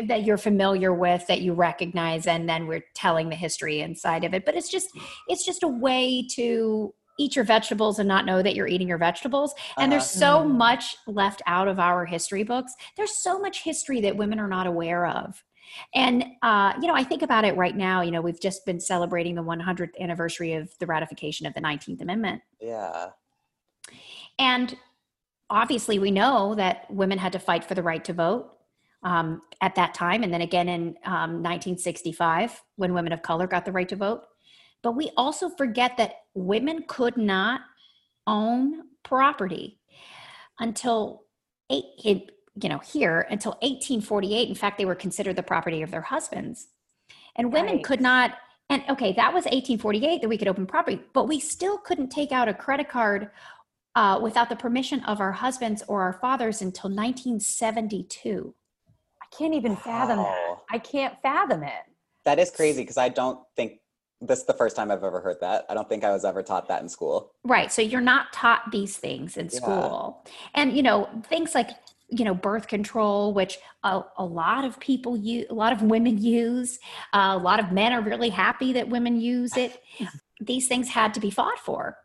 that you're familiar with, that you recognize, and then we're telling the history inside of it. But it's just it's just a way to eat your vegetables and not know that you're eating your vegetables. And there's so Uh-huh. much left out of our history books. There's so much history that women are not aware of. And, uh, you know, I think about it right now. You know, we've just been celebrating the 100th anniversary of the ratification of the 19th Amendment. Yeah. And obviously, we know that women had to fight for the right to vote um, at that time, and then again in um, 1965 when women of color got the right to vote. But we also forget that women could not own property until eight, you know, here until 1848. In fact, they were considered the property of their husbands, and women Right. could not. And okay, that was 1848 that we could open property, but we still couldn't take out a credit card uh, without the permission of our husbands or our fathers until 1972. I can't even fathom that. I can't fathom it. That is crazy because I don't think this is the first time I've ever heard that. I don't think I was ever taught that in school. Right. So you're not taught these things in Yeah. school. And, you know, things like, you know, birth control, which a, a lot of people use, a lot of women use, uh, a lot of men are really happy that women use it. These things had to be fought for.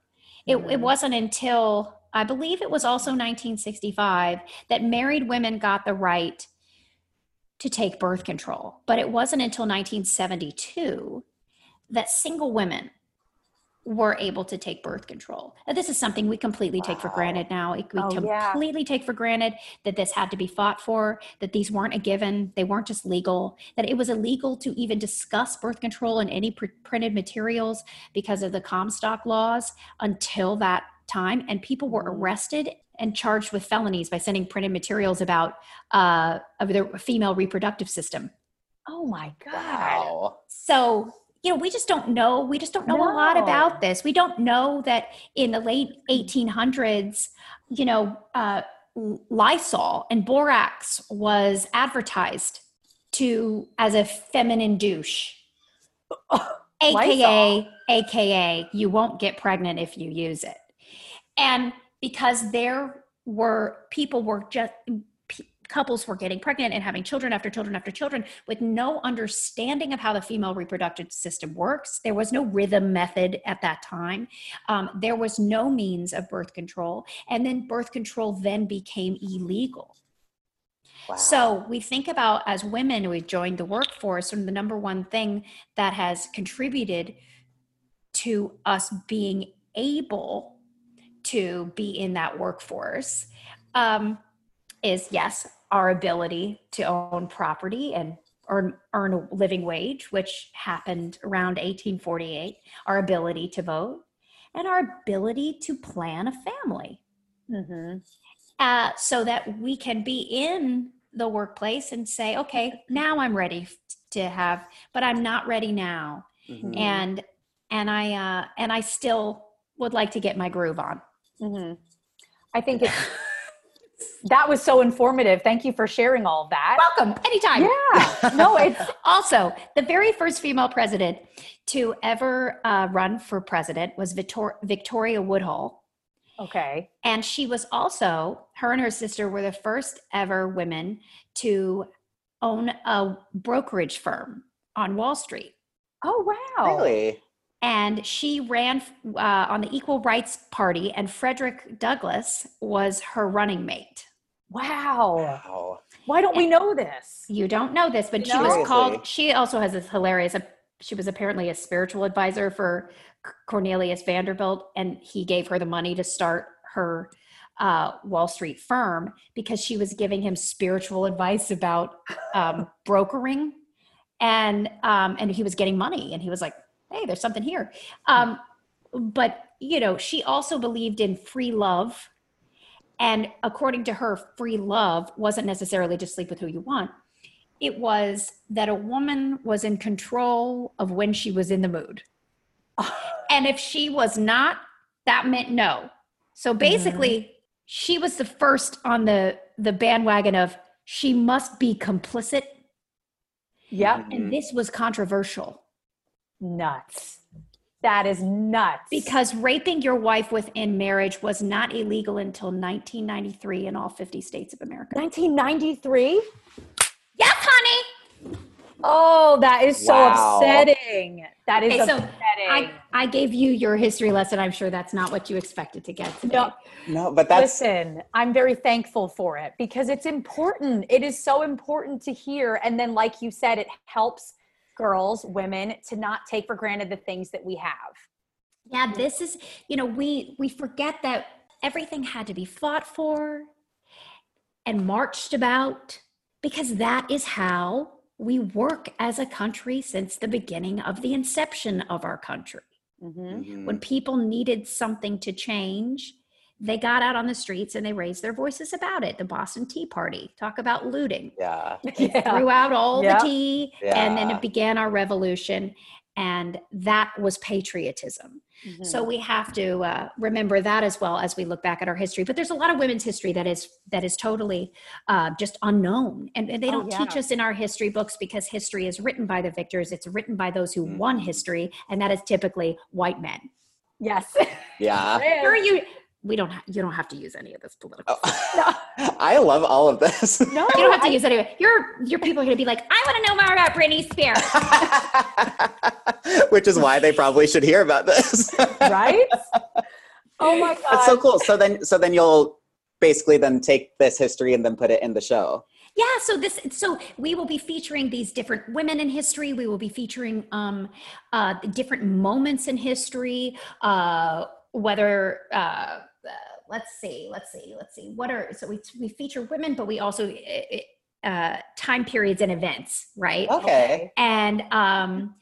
It, it Mhm. wasn't until, I believe it was also 1965, that married women got the right to take birth control, but it wasn't until 1972 that single women were able to take birth control. Now, this is something we completely take for granted now. We Oh, yeah. completely take for granted that this had to be fought for, that these weren't a given, they weren't just legal, that it was illegal to even discuss birth control in any pr- printed materials because of the Comstock laws until that time. And people were Mm. arrested and charged with felonies by sending printed materials about uh, of their female reproductive system. Oh my God. Wow. So, you know, we just don't know. We just don't know a lot about this. We don't know that in the late 1800s, you know, uh, Lysol and borax was advertised to as a feminine douche. [laughs] AKA, AKA, you won't get pregnant if you use it. And because there were people were just couples were getting pregnant and having children after children after children with no understanding of how the female reproductive system works. There was no rhythm method at that time. Um, there was no means of birth control. And then birth control then became illegal. Wow. So we think about as women, we've joined the workforce, and the number one thing that has contributed to us being able to be in that workforce um, is yes, our ability to own property and earn, earn a living wage, which happened around 1848, our ability to vote, and our ability to plan a family Mhm. uh, so that we can be in the workplace and say, okay, [laughs] now I'm ready to have, but I'm not ready now, Mhm. and and I uh, and I still would like to get my groove on. Mhm. I think it's [laughs] that was so informative. Thank you for sharing all that. Welcome anytime. Yeah. No, it's [laughs] Also, the very first female president to ever uh, run for president was Victor- Victoria Woodhull. okay. And she was also, her and her sister were the first ever women to own a brokerage firm on Wall Street. Oh wow. Really? And she ran uh, on the Equal Rights Party, and Frederick Douglass was her running mate. Wow. Wow. Why don't we know this? You don't know this, but she was Seriously. called, she also has this hilarious, she was apparently a spiritual advisor for Cornelius Vanderbilt, and he gave her the money to start her uh, Wall Street firm because she was giving him spiritual advice about um, brokering, and um, and he was getting money, and he was like, "Hey, there's something here." Um, but you know, she also believed in free love, and according to her, free love wasn't necessarily just sleep with who you want. It was that a woman was in control of when she was in the mood. [laughs] And if she was not, that meant no. So basically, she was the first on the the bandwagon of she must be complicit, Yep. Mhm. and this was controversial Nuts. That is nuts. because raping your wife within marriage was not illegal until 1993 in all 50 states of America. 1993. Yes, honey. Oh, that is so Wow. upsetting. That is Okay, so upsetting. I, I gave you your history lesson. I'm sure that's not what you expected to get today. No, No, but that's Listen, I'm very thankful for it because it's important. It is so important to hear. And then, like you said, it helps girls, women to not take for granted the things that we have. Yeah, this is, you know, we we forget that everything had to be fought for and marched about because that is how we work as a country since the beginning of the inception of our country. Mm-hmm. Mhm. When people needed something to change, they got out on the streets and they raised their voices about it. The Boston Tea Party, talk about looting. yeah. [laughs] Yeah. threw out all Yeah. the tea and then it began our revolution and that was patriotism Mhm. so we have to uh, remember that as well as we look back at our history but there's a lot of women's history that is that is totally uh, just unknown and, and they Oh, don't teach us in our history books because history is written by the victors it's written by those who won Mhm. history and that is typically white men yes. Yeah. [laughs] sure you we don't ha- you don't have to use any of this political Oh. [laughs] I love all of this. [laughs] No, you don't have to I- use any of it your your people are going to be like i want to know more about britney spears [laughs] Which is why they probably should hear about this. right? Oh my god. That's so cool. So then so then you'll basically then take this history and then put it in the show. Yeah, so this so we will be featuring these different women in history. We will be featuring um uh different moments in history, uh whether uh, let's see, let's see, let's see. What are so we we feature women, but we also uh time periods and events, right? Okay. And um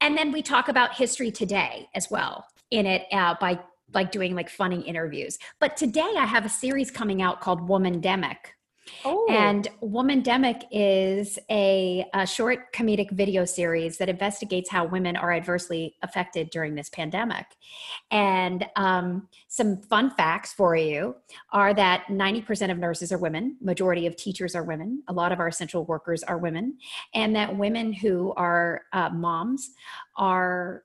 and then we talk about history today as well in it uh, by like doing like funny interviews. But today I have a series coming out called Womandemic. Oh, And Womandemic is a, a short comedic video series that investigates how women are adversely affected during this pandemic. And um, some fun facts for you are that 90% of nurses are women, majority of teachers are women, a lot of our essential workers are women, and that women who are uh, moms are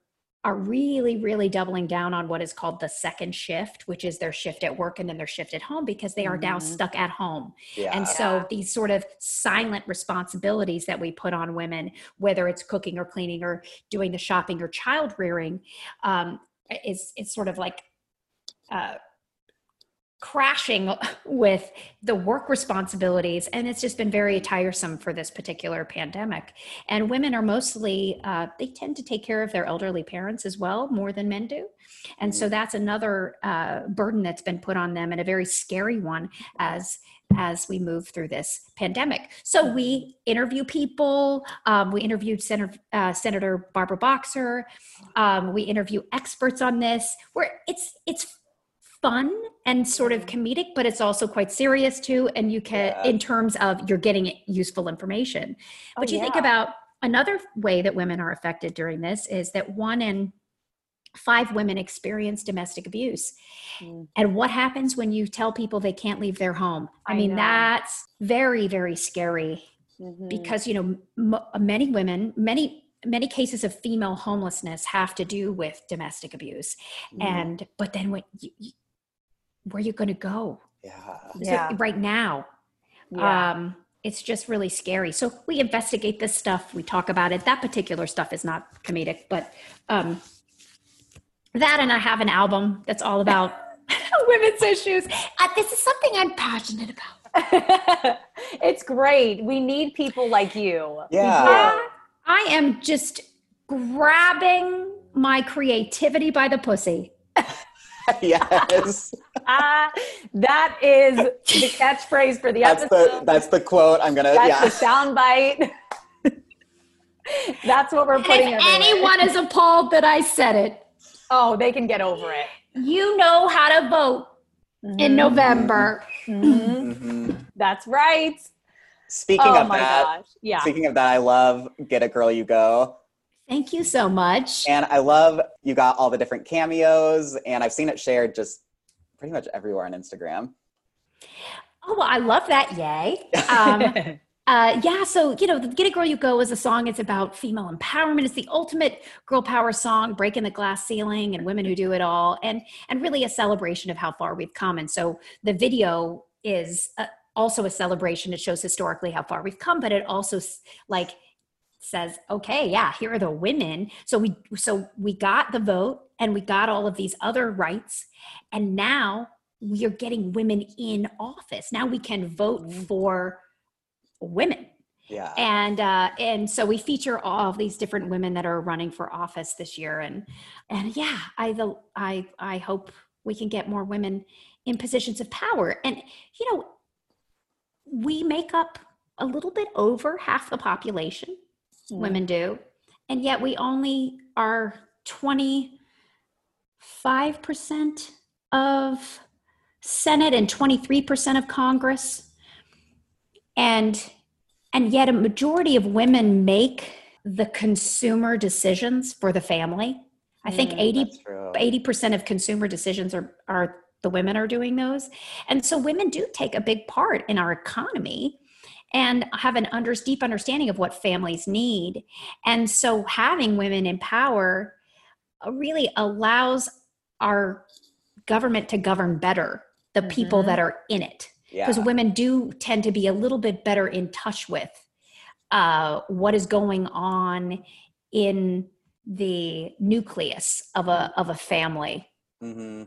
are really really doubling down on what is called the second shift which is their shift at work and then their shift at home because they are now Mhm. stuck at home Yeah. and so these sort of silent responsibilities that we put on women, whether it's cooking or cleaning or doing the shopping or child rearing, um, is it's sort of like uh, crashing [laughs] with the work responsibilities, and it's just been very tiresome for this particular pandemic. And women are mostly uh, they tend to take care of their elderly parents as well more than men do, and so that's another uh, burden that's been put on them, and a very scary one as as we move through this pandemic. So we interview people. Um, we interviewed Senator, uh, Senator Barbara Boxer. Um, we interview experts on this. Where it's it's fun and sort of comedic, but it's also quite serious too. And you can, Yeah. in terms of you're getting useful information. Oh, But you think about another way that women are affected during this is that one in five women experience domestic abuse. Mm. And what happens when you tell people they can't leave their home? I, I mean, know. that's very, very scary Mhm. because, you know, m- many women, many, many cases of female homelessness have to do with domestic abuse. Mm-hmm. And, but then when you, where are you going to go? yeah. So Yeah. right now, yeah. um, it's just really scary. So we investigate this stuff. We talk about it. That particular stuff is not comedic, but um, that and I have an album that's all about [laughs] women's issues. Uh, this is something I'm passionate about. [laughs] it's great. We need people like you. Yeah. do. I am just grabbing my creativity by the pussy. [laughs] [laughs] yes. Ah, that is the catchphrase for the That's episode. the that's the quote I'm gonna That's yeah. the soundbite. [laughs] That's what we're And putting. if everywhere. anyone is appalled that I said it, oh, they can get over it. you know how to vote in Mhm. November. Mhm. Mhm. That's right. Speaking oh of my that, gosh. Yeah. speaking of that, I love Get It Girl You Go. Thank you so much. And I love you got all the different cameos, and I've seen it shared just pretty much everywhere on Instagram. Oh, well, I love that. Yay. Um, [laughs] uh, yeah, so, you know, the Get It Girl You Go is a song. It's about female empowerment. It's the ultimate girl power song, breaking the glass ceiling and women who do it all, and, and really a celebration of how far we've come. And so the video is uh also a celebration. It shows historically how far we've come, but it also like says, okay, yeah, here are the women. So we, so we got the vote and we got all of these other rights. And now we are getting women in office. Now we can vote Mhm. for women. Yeah. And uh, and so we feature all of these different women that are running for office this year. And and yeah, I the I I hope we can get more women in positions of power. And you know, we make up a little bit over half the population. Women do, and yet we only are twenty five percent of Senate and 23% of Congress. And and yet a majority of women make the consumer decisions for the family. I think Mm, 80 80% of consumer decisions are are the women are doing those. And so women do take a big part in our economy and have an under, deep understanding of what families need. And so having women in power uh, really allows our government to govern better the people Mhm. that are in it Yeah. because women do tend to be a little bit better in touch with uh, what is going on in the nucleus of a of a family hmm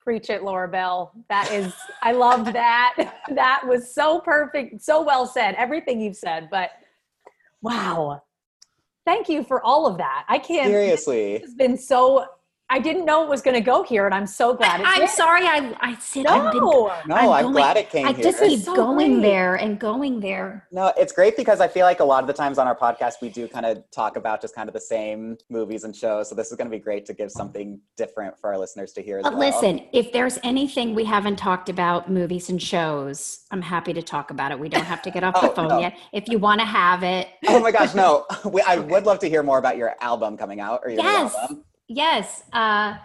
Preach it, Laura Bell. That is, I loved that. [laughs] That was so perfect, so well said. Everything you've said, but wow. Thank you for all of that. I can't. Seriously. It's been so. I didn't know it was going to go here, and I'm so glad. It I'm did. sorry. I I said I've been, No. No, I'm I'm, going- glad it came I here. just keep so going great. there and going there. No, it's great because I feel like a lot of the times on our podcast we do kind of talk about just kind of the same movies and shows. So this is going to be great to give something different for our listeners to hear as But well. listen, if there's anything we haven't talked about, movies and shows, I'm happy to talk about it. We don't have to get off the [laughs] Oh, phone no. yet. If you want to have it, Oh my gosh, no! [laughs] I would love to hear more about your album coming out or your new Yes. album. Yes. Uh,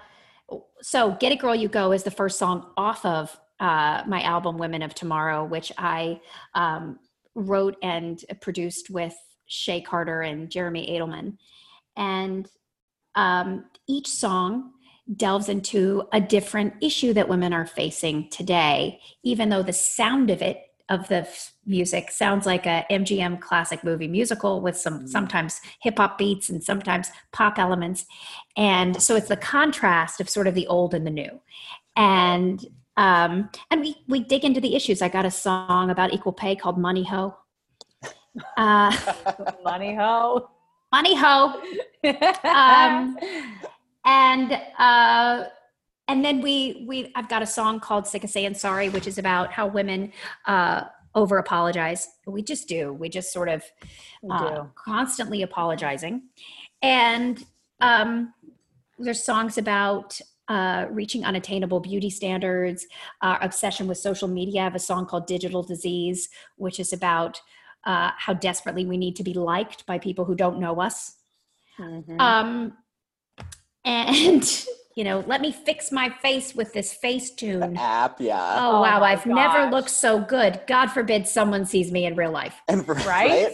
so, "Get It, Girl, You Go" is the first song off of uh, my album "Women of Tomorrow," which I um, wrote and produced with Shay Carter and Jeremy Edelman, and um, each song delves into a different issue that women are facing today, even though the sound of it of the music sounds like a MGM classic movie musical with some Mm. sometimes hip hop beats and sometimes pop elements. And so it's the contrast of sort of the old and the new. And um and we we dig into the issues. I got a song about equal pay called Money Ho. [laughs] Uh Money ho. Money Ho. Um, and uh and then we we i've got a song called sick of saying sorry which is about how women uh over apologize we just do we just sort of uh, constantly apologizing and um there's songs about uh, reaching unattainable beauty standards, our obsession with social media. I have a song called Digital Disease, which is about uh, how desperately we need to be liked by people who don't know us. Mhm. Um, and [laughs] you know, let me fix my face with this Facetune. App, yeah. Oh, Oh wow, I've never looked so good. God forbid someone sees me in real life. And right?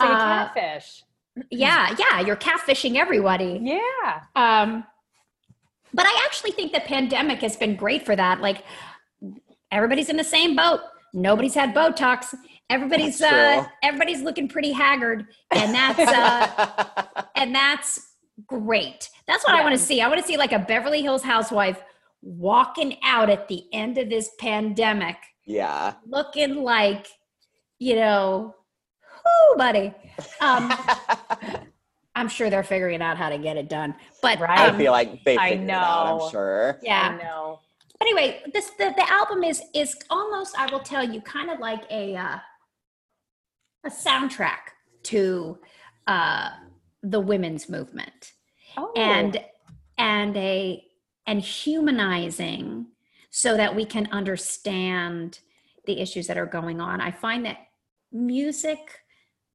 So you Uh, catfish. Yeah, yeah, you're catfishing everybody. Yeah. Um, but I actually think the pandemic has been great for that. Like everybody's in the same boat. Nobody's had Botox. Everybody's uh, everybody's looking pretty haggard, and that's uh, [laughs] and that's great. That's what I want to see. I want to see like a Beverly Hills housewife walking out at the end of this pandemic, yeah. looking like, you know, whoo, buddy. Um, [laughs] I'm sure they're figuring out how to get it done. But Right. I um, feel like they I figured it out, know. I'm sure. yeah. I know. Anyway, this the, the album is is almost I will tell you kind of like a uh, a soundtrack to uh, the women's movement Oh. and and a and humanizing so that we can understand the issues that are going on. I find that music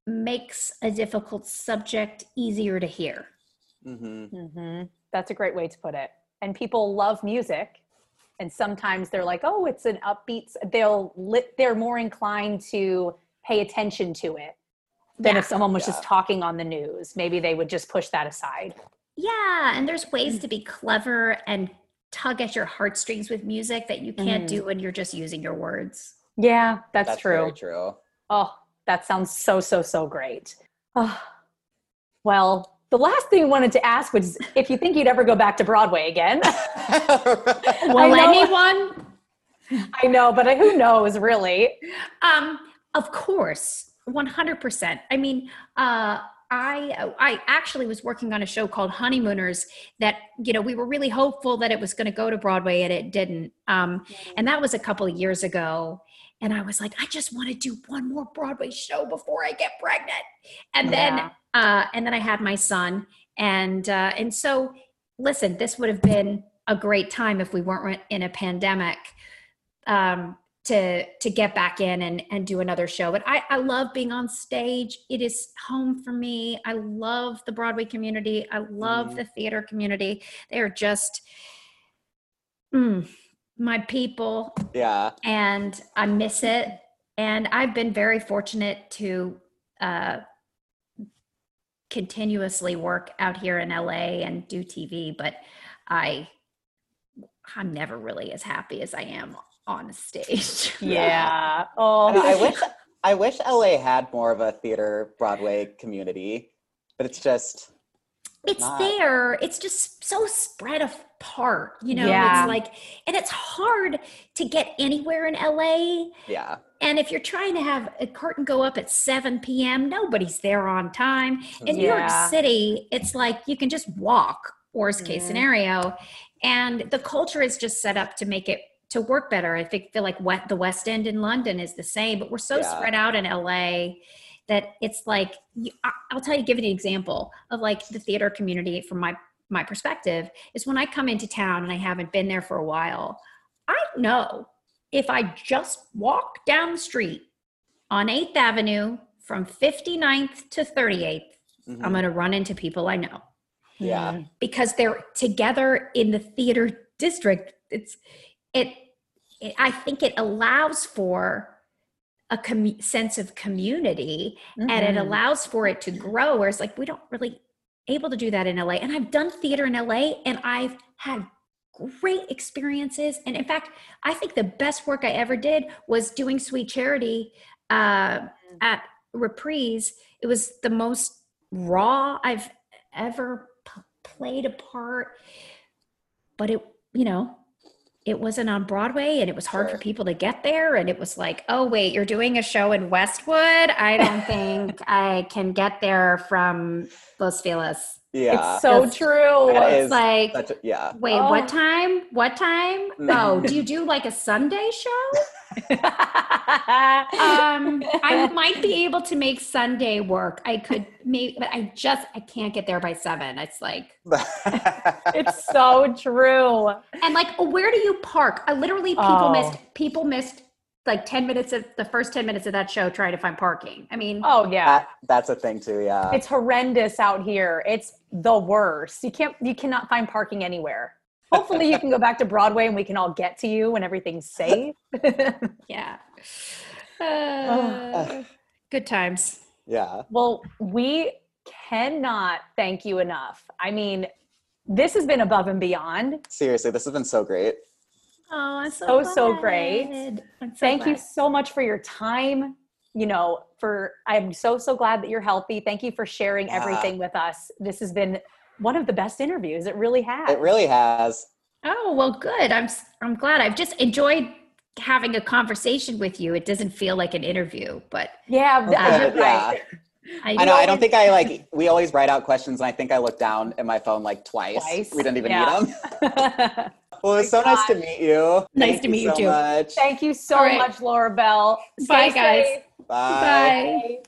makes a difficult subject easier to hear. hmm hmm That's a great way to put it. And people love music, and sometimes they're like, "Oh, it's an upbeat." They'll lit. They're more inclined to pay attention to it than Yeah. if someone was just talking on the news. Maybe they would just push that aside. Yeah, and there's ways to be clever and tug at your heartstrings with music that you can't Mm. do when you're just using your words. Yeah, that's, That's true. very true. Oh, that sounds so so so great. Oh, well, the last thing I wanted to ask was if you think you'd ever go back to Broadway again. [laughs] [laughs] Will anyone? I know, but who knows, really? Um, of course, 100%. I mean, uh, I I actually was working on a show called Honeymooners that you know we were really hopeful that it was going to go to Broadway and it didn't. Um, and that was a couple of years ago. And I was like, I just want to do one more Broadway show before I get pregnant. And then uh, and then I had my son, and uh, and so listen, this would have been a great time if we weren't in a pandemic um, to to get back in and and do another show. But I I love being on stage. It is home for me. I love the Broadway community. I love Mhm. the theater community. They are just mm, my people yeah. and I miss it. And I've been very fortunate to uh, continuously work out here in LA and do TV, but I I'm never really as happy as I am on stage. [laughs] Yeah. I, Oh, I wish I wish LA had more of a theater Broadway community, but it's just it's not. there. It's just so spread apart, you know. Yeah. It's like, and it's hard to get anywhere in LA. Yeah. And if you're trying to have a curtain go up at 7 p.m., nobody's there on time. In New York City, it's like you can just walk, worst case Mhm. scenario. And the culture is just set up to make it to work better. I think feel like what the West End in London is the same, but we're so Yeah. spread out in LA that it's like I- I'll tell you, give you an example of like the theater community from my my perspective is when I come into town and I haven't been there for a while, I know if I just walk down the street on 8th Avenue from 59th to 38th, Mhm. I'm going to run into people I know Yeah. Mm. because they're together in the theater district. It's it, it I think it allows for a commu- sense of community and it Mhm. allows for it to grow whereas like we don't really able to do that in LA and I've done theater in LA and I've had great experiences. And in fact I think the best work I ever did was doing sweet charity uh, at Reprise. It was the most raw I've ever p- played a part but it you know it wasn't on Broadway and it was hard Sure. for people to get there. And it was like, oh, wait, you're doing a show in Westwood? I don't [laughs] think I can get there from Los Feliz. Yeah. It's so Yes. true. That It's like, a, yeah. wait, Oh. what time? What time? Mhm. [laughs] Oh, do you do like a Sunday show? [laughs] Um, I [laughs] might be able to make Sunday work. I could maybe, but I just, I can't get there by seven. It's like, it's so true. And like, where do you park? I literally people Oh. missed people missed like ten minutes of the first ten minutes of that show trying to find parking. I mean, Oh yeah. that, that's a thing too. Yeah. It's horrendous out here. It's the worst. You can't you cannot find parking anywhere. Hopefully you can go back to Broadway and we can all get to you when everything's safe. [laughs] yeah. Oh. Uh, good times. yeah. well, we cannot thank you enough. I mean, this has been above and beyond. Seriously, this has been so great. Oh, I'm so So, so great. I'm so Thank you so much for your time. You know, for I'm so so glad that you're healthy. Thank you for sharing Yeah. everything with us. This has been one of the best interviews. It really has. It really has. Oh well, good. I'm I'm glad. I've just enjoyed having a conversation with you. It doesn't feel like an interview, but Yeah, th- Okay, right. I, I know. I don't think I like. We always write out questions, and I think I looked down at my phone like twice. Twice? We didn't even Yeah. need them. [laughs] Well, it was so nice to meet you. Nice Thank to meet you so too. Much. Thank you so All right. much, Laura Bell. Stay Bye, guys. safe. Bye. Bye.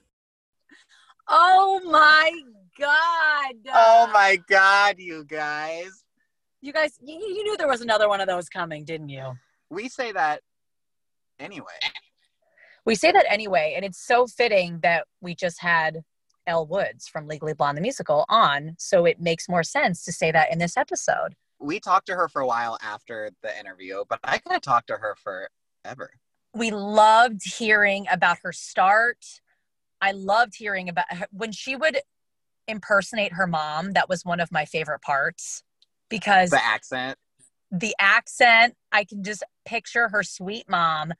Oh my God. Oh my god, you guys. You guys, you, you knew there was another one of those coming, didn't you? We say that anyway. We say that anyway, and it's so fitting that we just had Elle Woods from Legally Blonde the musical on, so it makes more sense to say that in this episode. We talked to her for a while after the interview, but I could have talked to her forever. We loved hearing about her start. I loved hearing about her, when she would impersonate her mom. That was one of my favorite parts because The accent. the accent, I can just picture her sweet mom.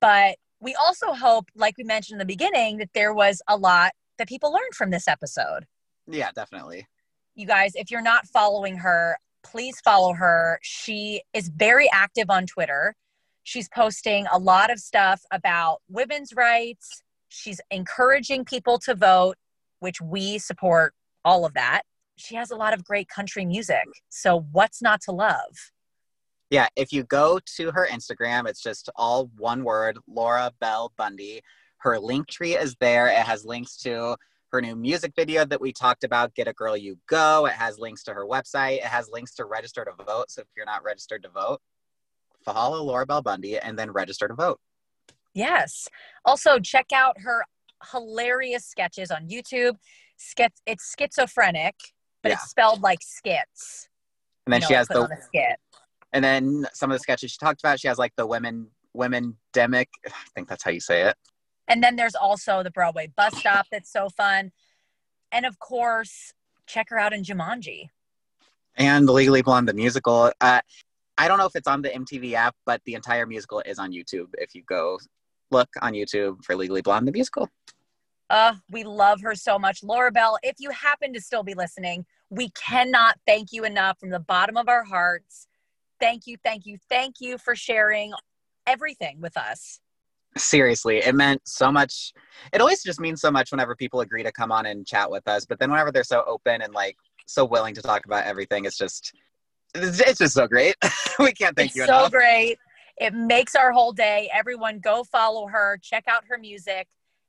But we also hope, like we mentioned in the beginning, that there was a lot that people learned from this episode. Yeah, definitely. You guys, if you're not following her, please follow her. She is very active on Twitter. She's posting a lot of stuff about women's rights. She's encouraging people to vote, which we support all of that. She has a lot of great country music. So, what's not to love? Yeah, if you go to her Instagram, it's just all one word, Laura Bell Bundy. Her link tree is there. It has links to her new music video that we talked about, Get It Girl You Go. It has links to her website. It has links to register to vote. So if you're not registered to vote, follow Laura Bell Bundy and then register to vote. Yes. Also, check out her hilarious sketches on YouTube. Skit, it's schizophrenic, but Yeah. it's spelled like skits. And then You know, she has the skit. And then some of the sketches she talked about, she has like the women women demic. I think that's how you say it. And then there's also the Broadway bus stop that's so fun. And of course, check her out in Jumanji. And Legally Blonde the musical. Uh, I don't know if it's on the MTV app, but the entire musical is on YouTube. If you go look on YouTube for Legally Blonde the musical. Uh, we love her so much. Laura Bell, if you happen to still be listening, We cannot thank you enough from the bottom of our hearts. Thank you, thank you, thank you for sharing everything with us. Seriously, it meant so much. It always just means so much whenever people agree to come on and chat with us. But then whenever they're so open and like so willing to talk about everything, it's just it's, just so great. [laughs] we can't thank it's you so enough. So great. It makes our whole day. Everyone go follow her, check out her music.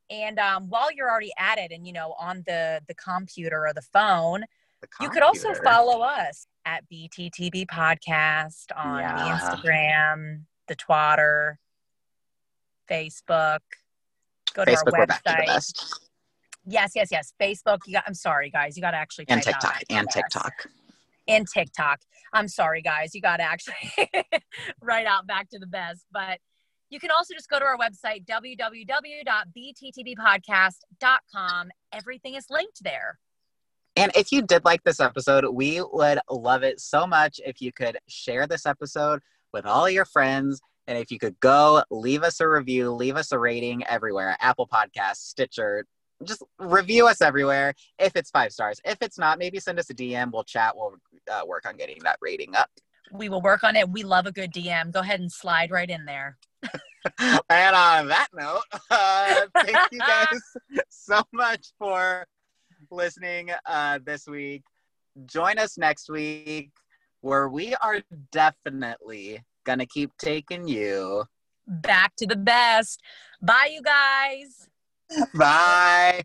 And um, while you're already at it and you know on the the computer or the phone, The you could also follow us at BTTB Podcast on the Instagram, the Twitter, Facebook. Go to Facebook. We're our back to the best, Yes, yes, yes. Facebook. You got. I'm sorry, guys. You got to actually and TikTok, and TikTok. and TikTok. I'm sorry, guys. You got to actually [laughs] write out back to the best. But you can also just go to our website, www.bttbpodcast.com. Everything is linked there. And if you did like this episode, we would love it so much if you could share this episode with all your friends. And if you could go leave us a review, leave us a rating everywhere Apple Podcasts, Stitcher, just review us everywhere if it's five stars. If it's not, maybe send us a DM. We'll chat. We'll uh, work on getting that rating up. We will work on it. We love a good DM. Go ahead and slide right in there. [laughs] And on that note, uh, [laughs] thank you [laughs] guys so much for listening uh, this week. Join us next week where we are definitely going to keep taking you. Back to the best. Bye, you guys. Bye.